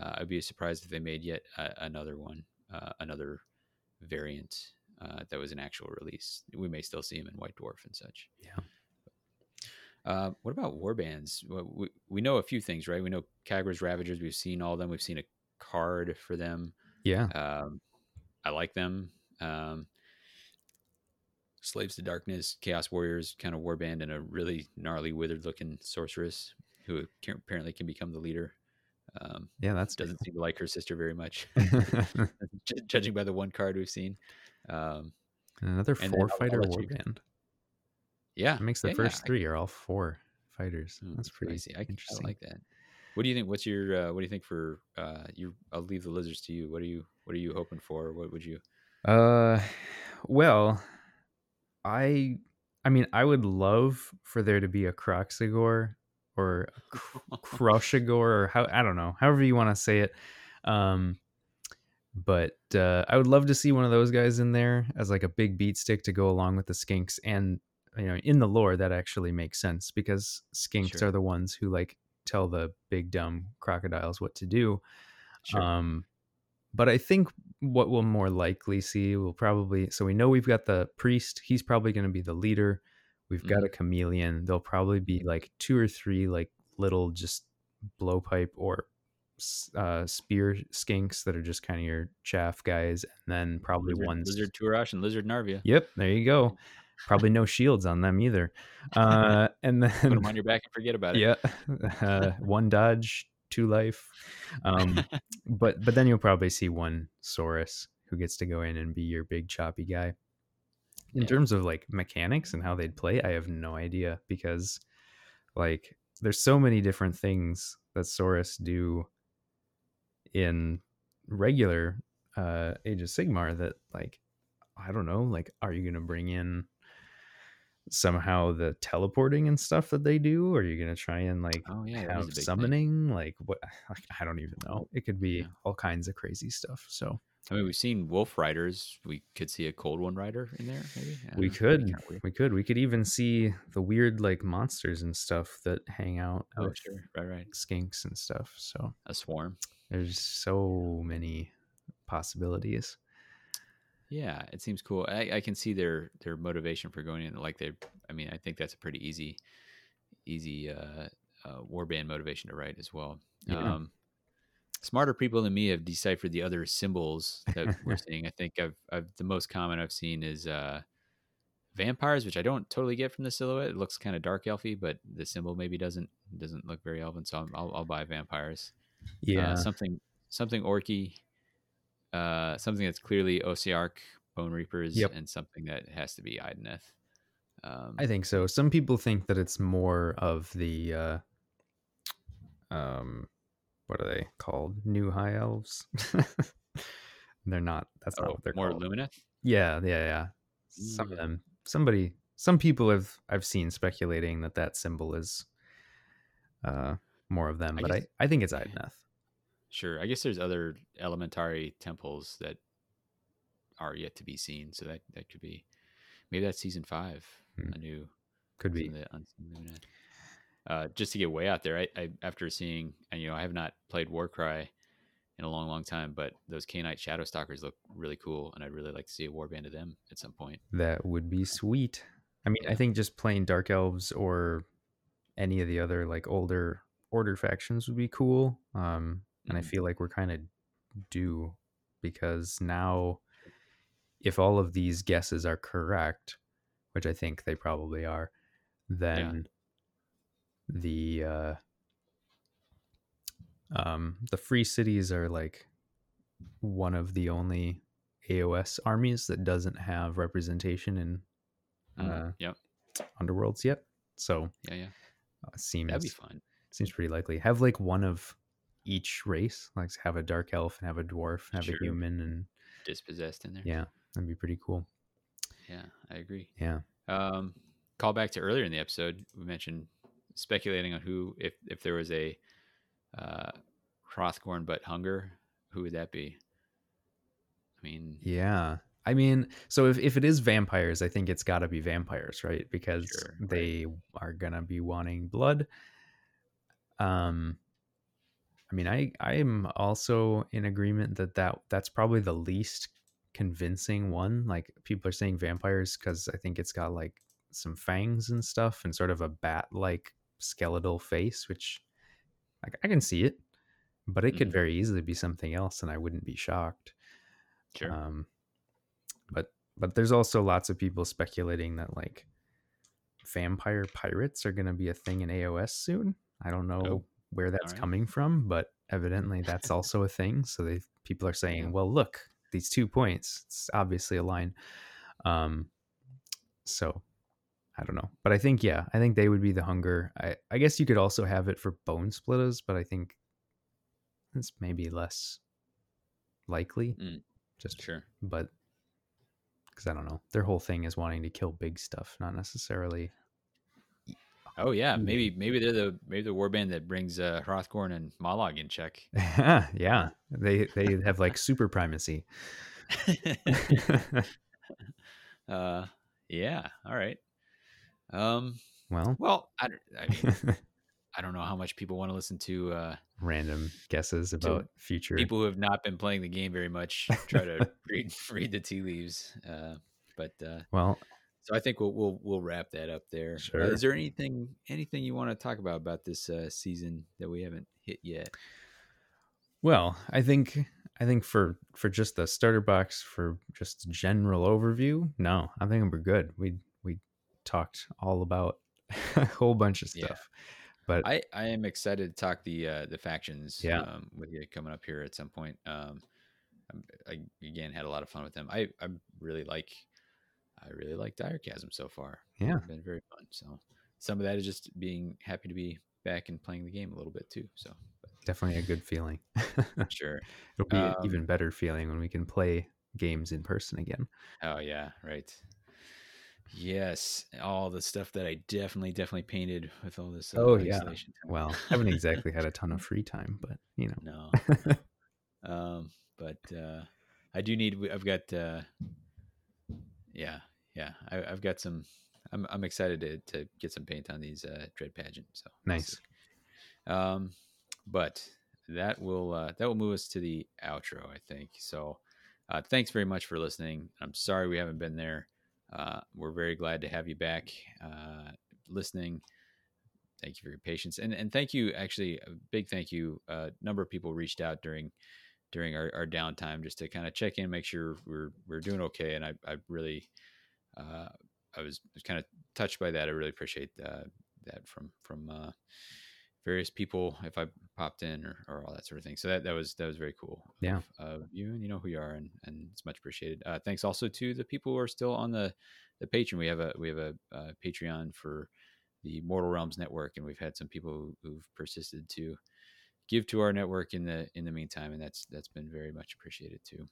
uh, I'd be surprised if they made yet uh, another one, uh, another variant uh, that was an actual release. We may still see them in White Dwarf and such. Yeah. Uh, what about warbands? Well, we, we know a few things, right? We know Khagra's Ravagers. We've seen all of them. We've seen a card for them. yeah, Um, I like them. Um, Slaves to Darkness, Chaos Warriors, kind of warband, and a really gnarly, withered looking sorceress who apparently can become the leader. Um, yeah. That's doesn't seem to like her sister very much, judging by the one card we've seen. Um, another four fighter warband. yeah, That makes the yeah, first yeah, three are all four fighters. I- That's pretty I, see. I, I like that. What do you think? What's your uh, what do you think for uh, you? I'll leave the lizards to you. What are you What are you hoping for? What would you? Uh, well, I, I mean, I would love for there to be a Kroxigor or Crushagore or how I don't know, however you want to say it. Um, but uh, I would love to see one of those guys in there as like a big beat stick to go along with the skinks. And you know, in the lore, that actually makes sense because skinks Sure. are the ones who like tell the big dumb crocodiles what to do. Sure. Um, but I think what we'll more likely see will probably so we know we've got the priest. He's probably going to be the leader. We've got a chameleon. There'll probably be like two or three like little just blowpipe or uh, spear skinks that are just kind of your chaff guys, and then probably one lizard, ones. Lizard Turosh and Lizard Narvia. Yep, there you go. Probably no shields on them either. Uh, and Put then them on your back and forget about it. yeah, uh, one dodge, two life. Um, but but then you'll probably see one Saurus who gets to go in and be your big choppy guy. In Yeah. terms of like mechanics and how they'd play, I have no idea because like there's so many different things that Saurus do in regular uh Age of Sigmar that like I don't know, like are you gonna bring in somehow the teleporting and stuff that they do? Or are you gonna try and like Oh yeah, that is a have big thing. summoning? Like what like, I don't even know. It could be Yeah. all kinds of crazy stuff. So I mean, we've seen wolf riders. We could see a cold one rider in there, maybe. We know. Could we could we could even see the weird like monsters and stuff that hang out Oh sure, right, right. skinks and stuff. So A swarm. there's so many possibilities. Yeah, it seems cool. I, I can see their their motivation for going in. Like they, I mean, I think that's a pretty easy, easy uh, uh, warband motivation to write as well. Yeah. Um, smarter people than me have deciphered the other symbols that we're seeing. I think I've, I've the most common I've seen is uh, vampires, which I don't totally get from the silhouette. It looks kind of dark elfy, but the symbol maybe doesn't doesn't look very elven. So I'll, I'll buy vampires. Yeah. Uh, something something orky, uh, something that's clearly Osiark, Bone Reapers, Yep. and something that has to be Idoneth. Um, I think so. Some people think that it's more of the uh um what are they called? New high elves. they're not that's not oh, what they're more called. Yeah, yeah, yeah. Some of them somebody some people have I've seen speculating that that symbol is uh more of them, I but guess- I I think it's yeah. Idoneth. Sure, I guess there's other elementary temples that are yet to be seen, so that that could be maybe that's season five, Hmm. a new Could be. the. Uh, just to get way out there, I, I after seeing, and you know, I have not played Warcry in a long, long time, but those Khainite Shadowstalkers look really cool, and I'd really like to see a warband of them at some point. That would be sweet. I mean, I think just playing Dark Elves or any of the other like older order factions would be cool. Um, and I Mhm. feel like we're kind of due because now, if all of these guesses are correct, which I think they probably are, then the uh, um, the free cities are like one of the only AOS armies that doesn't have representation in Mm, uh, yep, underworlds yet. So yeah, yeah, uh, seems that'd be fun. seems pretty likely. Have like one of each race, like have a dark elf and have a dwarf, and have Sure. a human, and Dispossessed in there. yeah, that'd be pretty cool. yeah, I agree. Yeah, Um, call back to earlier in the episode, we mentioned speculating on who, if if there was a uh, Hrothgorn but Hunger, who would that be? I mean, yeah. I mean, so if, if it is vampires, I think it's got to be vampires, right? Because Sure, right. they are gonna be wanting blood. Um, I mean, I I'm also in agreement that that that's probably the least convincing one. Like people are saying vampires because I think it's got like some fangs and stuff and sort of a bat-like skeletal face, which like I can see it, but it could Mhm. very easily be something else, and I wouldn't be shocked. sure. Um, but but there's also lots of people speculating that like vampire pirates are going to be a thing in AOS soon. I don't know Oh, where that's alright. coming from, but evidently that's also a thing. So they people are saying, Yeah. well, look, these two points, it's obviously a line. Um, so I don't know, but I think yeah, I think they would be the hunger. I I guess you could also have it for Bonesplitterz, but I think it's maybe less likely. Mm, Just sure. but because I don't know, their whole thing is wanting to kill big stuff, not necessarily. Oh yeah, maybe maybe they're the maybe the warband that brings uh, Hrothgorn and Mollog in check. yeah, they they have like super primacy. uh, yeah. All right. Um. well, Well, I, don't- I mean, I don't know how much people want to listen to uh, random guesses about future. people who have not been playing the game very much try to read read the tea leaves. Uh, but uh, well, so I think we'll we'll we'll wrap that up there. Uh, Sure. is there anything anything you want to talk about about this uh, season that we haven't hit yet? well, I think I think for for just the starter box for just general overview, no, I think we're good. We talked all about a whole bunch of Yeah. stuff, but I, I am excited to talk the uh, the factions Yeah. um, with you coming up here at some point. Um, I again had a lot of fun with them. I, I really like I really like Direchasm so far. Yeah. It's been very fun. So some of that is just being happy to be back and playing the game a little bit too. So definitely a good feeling. sure, it'll be Um, an even better feeling when we can play games in person again. Oh yeah, right. Yes, all the stuff that I definitely, definitely painted with all this. Uh, Oh, yeah. Well, I haven't exactly had a ton of free time, but you know, no. um, but uh, I do need. I've got. Uh, yeah, yeah. I, I've got some. I'm I'm excited to to get some paint on these uh, dread pageant. So nice. Um, but that will uh, that will move us to the outro, I think. So, uh, thanks very much for listening. I'm sorry we haven't been there. Uh, we're very glad to have you back uh, listening. Thank you for your patience, and and thank you. Actually, a big thank you. A number of people reached out during during our, our downtime just to kind of check in, make sure we're we're doing okay. And I I really uh, I was kind of touched by that. I really appreciate uh, that from from uh, various people if I popped in or, or all that sort of thing. So that, that was that was very cool. Yeah. Of, you and you know who you are and, and it's much appreciated. Uh, thanks also to the people who are still on the the Patreon. We have a we have a, uh Patreon for the Mortal Realms network, and we've had some people who, who've persisted to give to our network in the in the meantime, and that's that's been very much appreciated too.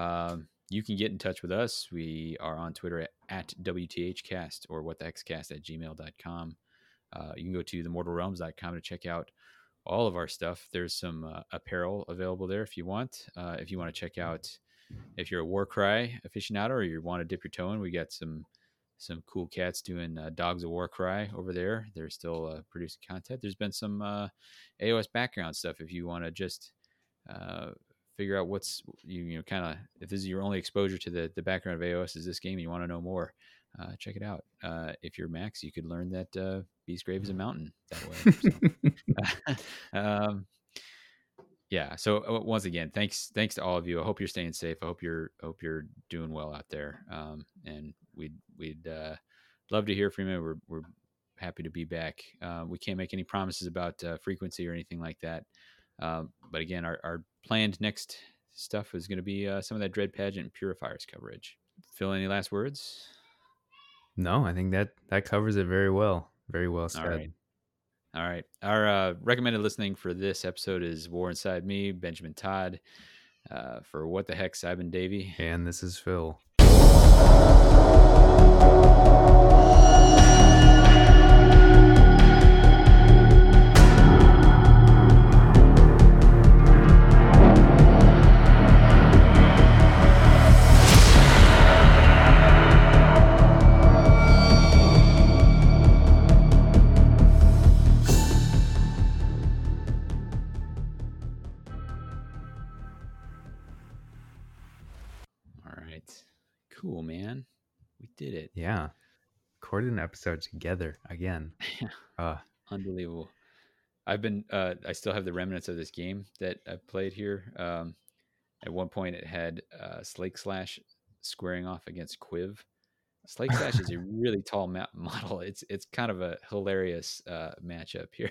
Um, you can get in touch with us. We are on Twitter at, at WTHcast or what the at gmail.com. Uh, you can go to themortalrealms.com to check out all of our stuff. There's some uh, apparel available there if you want. Uh, if you want to check out, if you're a Warcry aficionado or you want to dip your toe in, we got some some cool cats doing uh, Dogs of Warcry over there. They're still uh, producing content. There's been some uh, AOS background stuff if you want to just uh, figure out what's you, you know kind of if this is your only exposure to the the background of AOS is this game and you want to know more. Uh, check it out. Uh, if you're Max, you could learn that uh, Beastgrave is a mountain that way. So. um, yeah. So uh, once again, thanks thanks to all of you. I hope you're staying safe. I hope you're hope you're doing well out there. Um, and we'd we'd uh, love to hear from you. We're we're happy to be back. Uh, we can't make any promises about uh, frequency or anything like that. Um, but again, our, our planned next stuff is going to be uh, some of that Dread Pageant Purifiers coverage. Phil, any last words? No, I think that that covers it very well. Very well said. All right. All right. Our uh, recommended listening for this episode is War Inside Me, Benjamin Todd. Uh, for What the Heck, Simon Davey. And this is Phil. Recorded an episode together again. Uh, Unbelievable. I've been, uh, I still have the remnants of this game that I played here. Um, at one point, it had uh, Slake Slash squaring off against Quiv. Slake Slash is a really tall ma- model. It's it's kind of a hilarious uh, matchup here.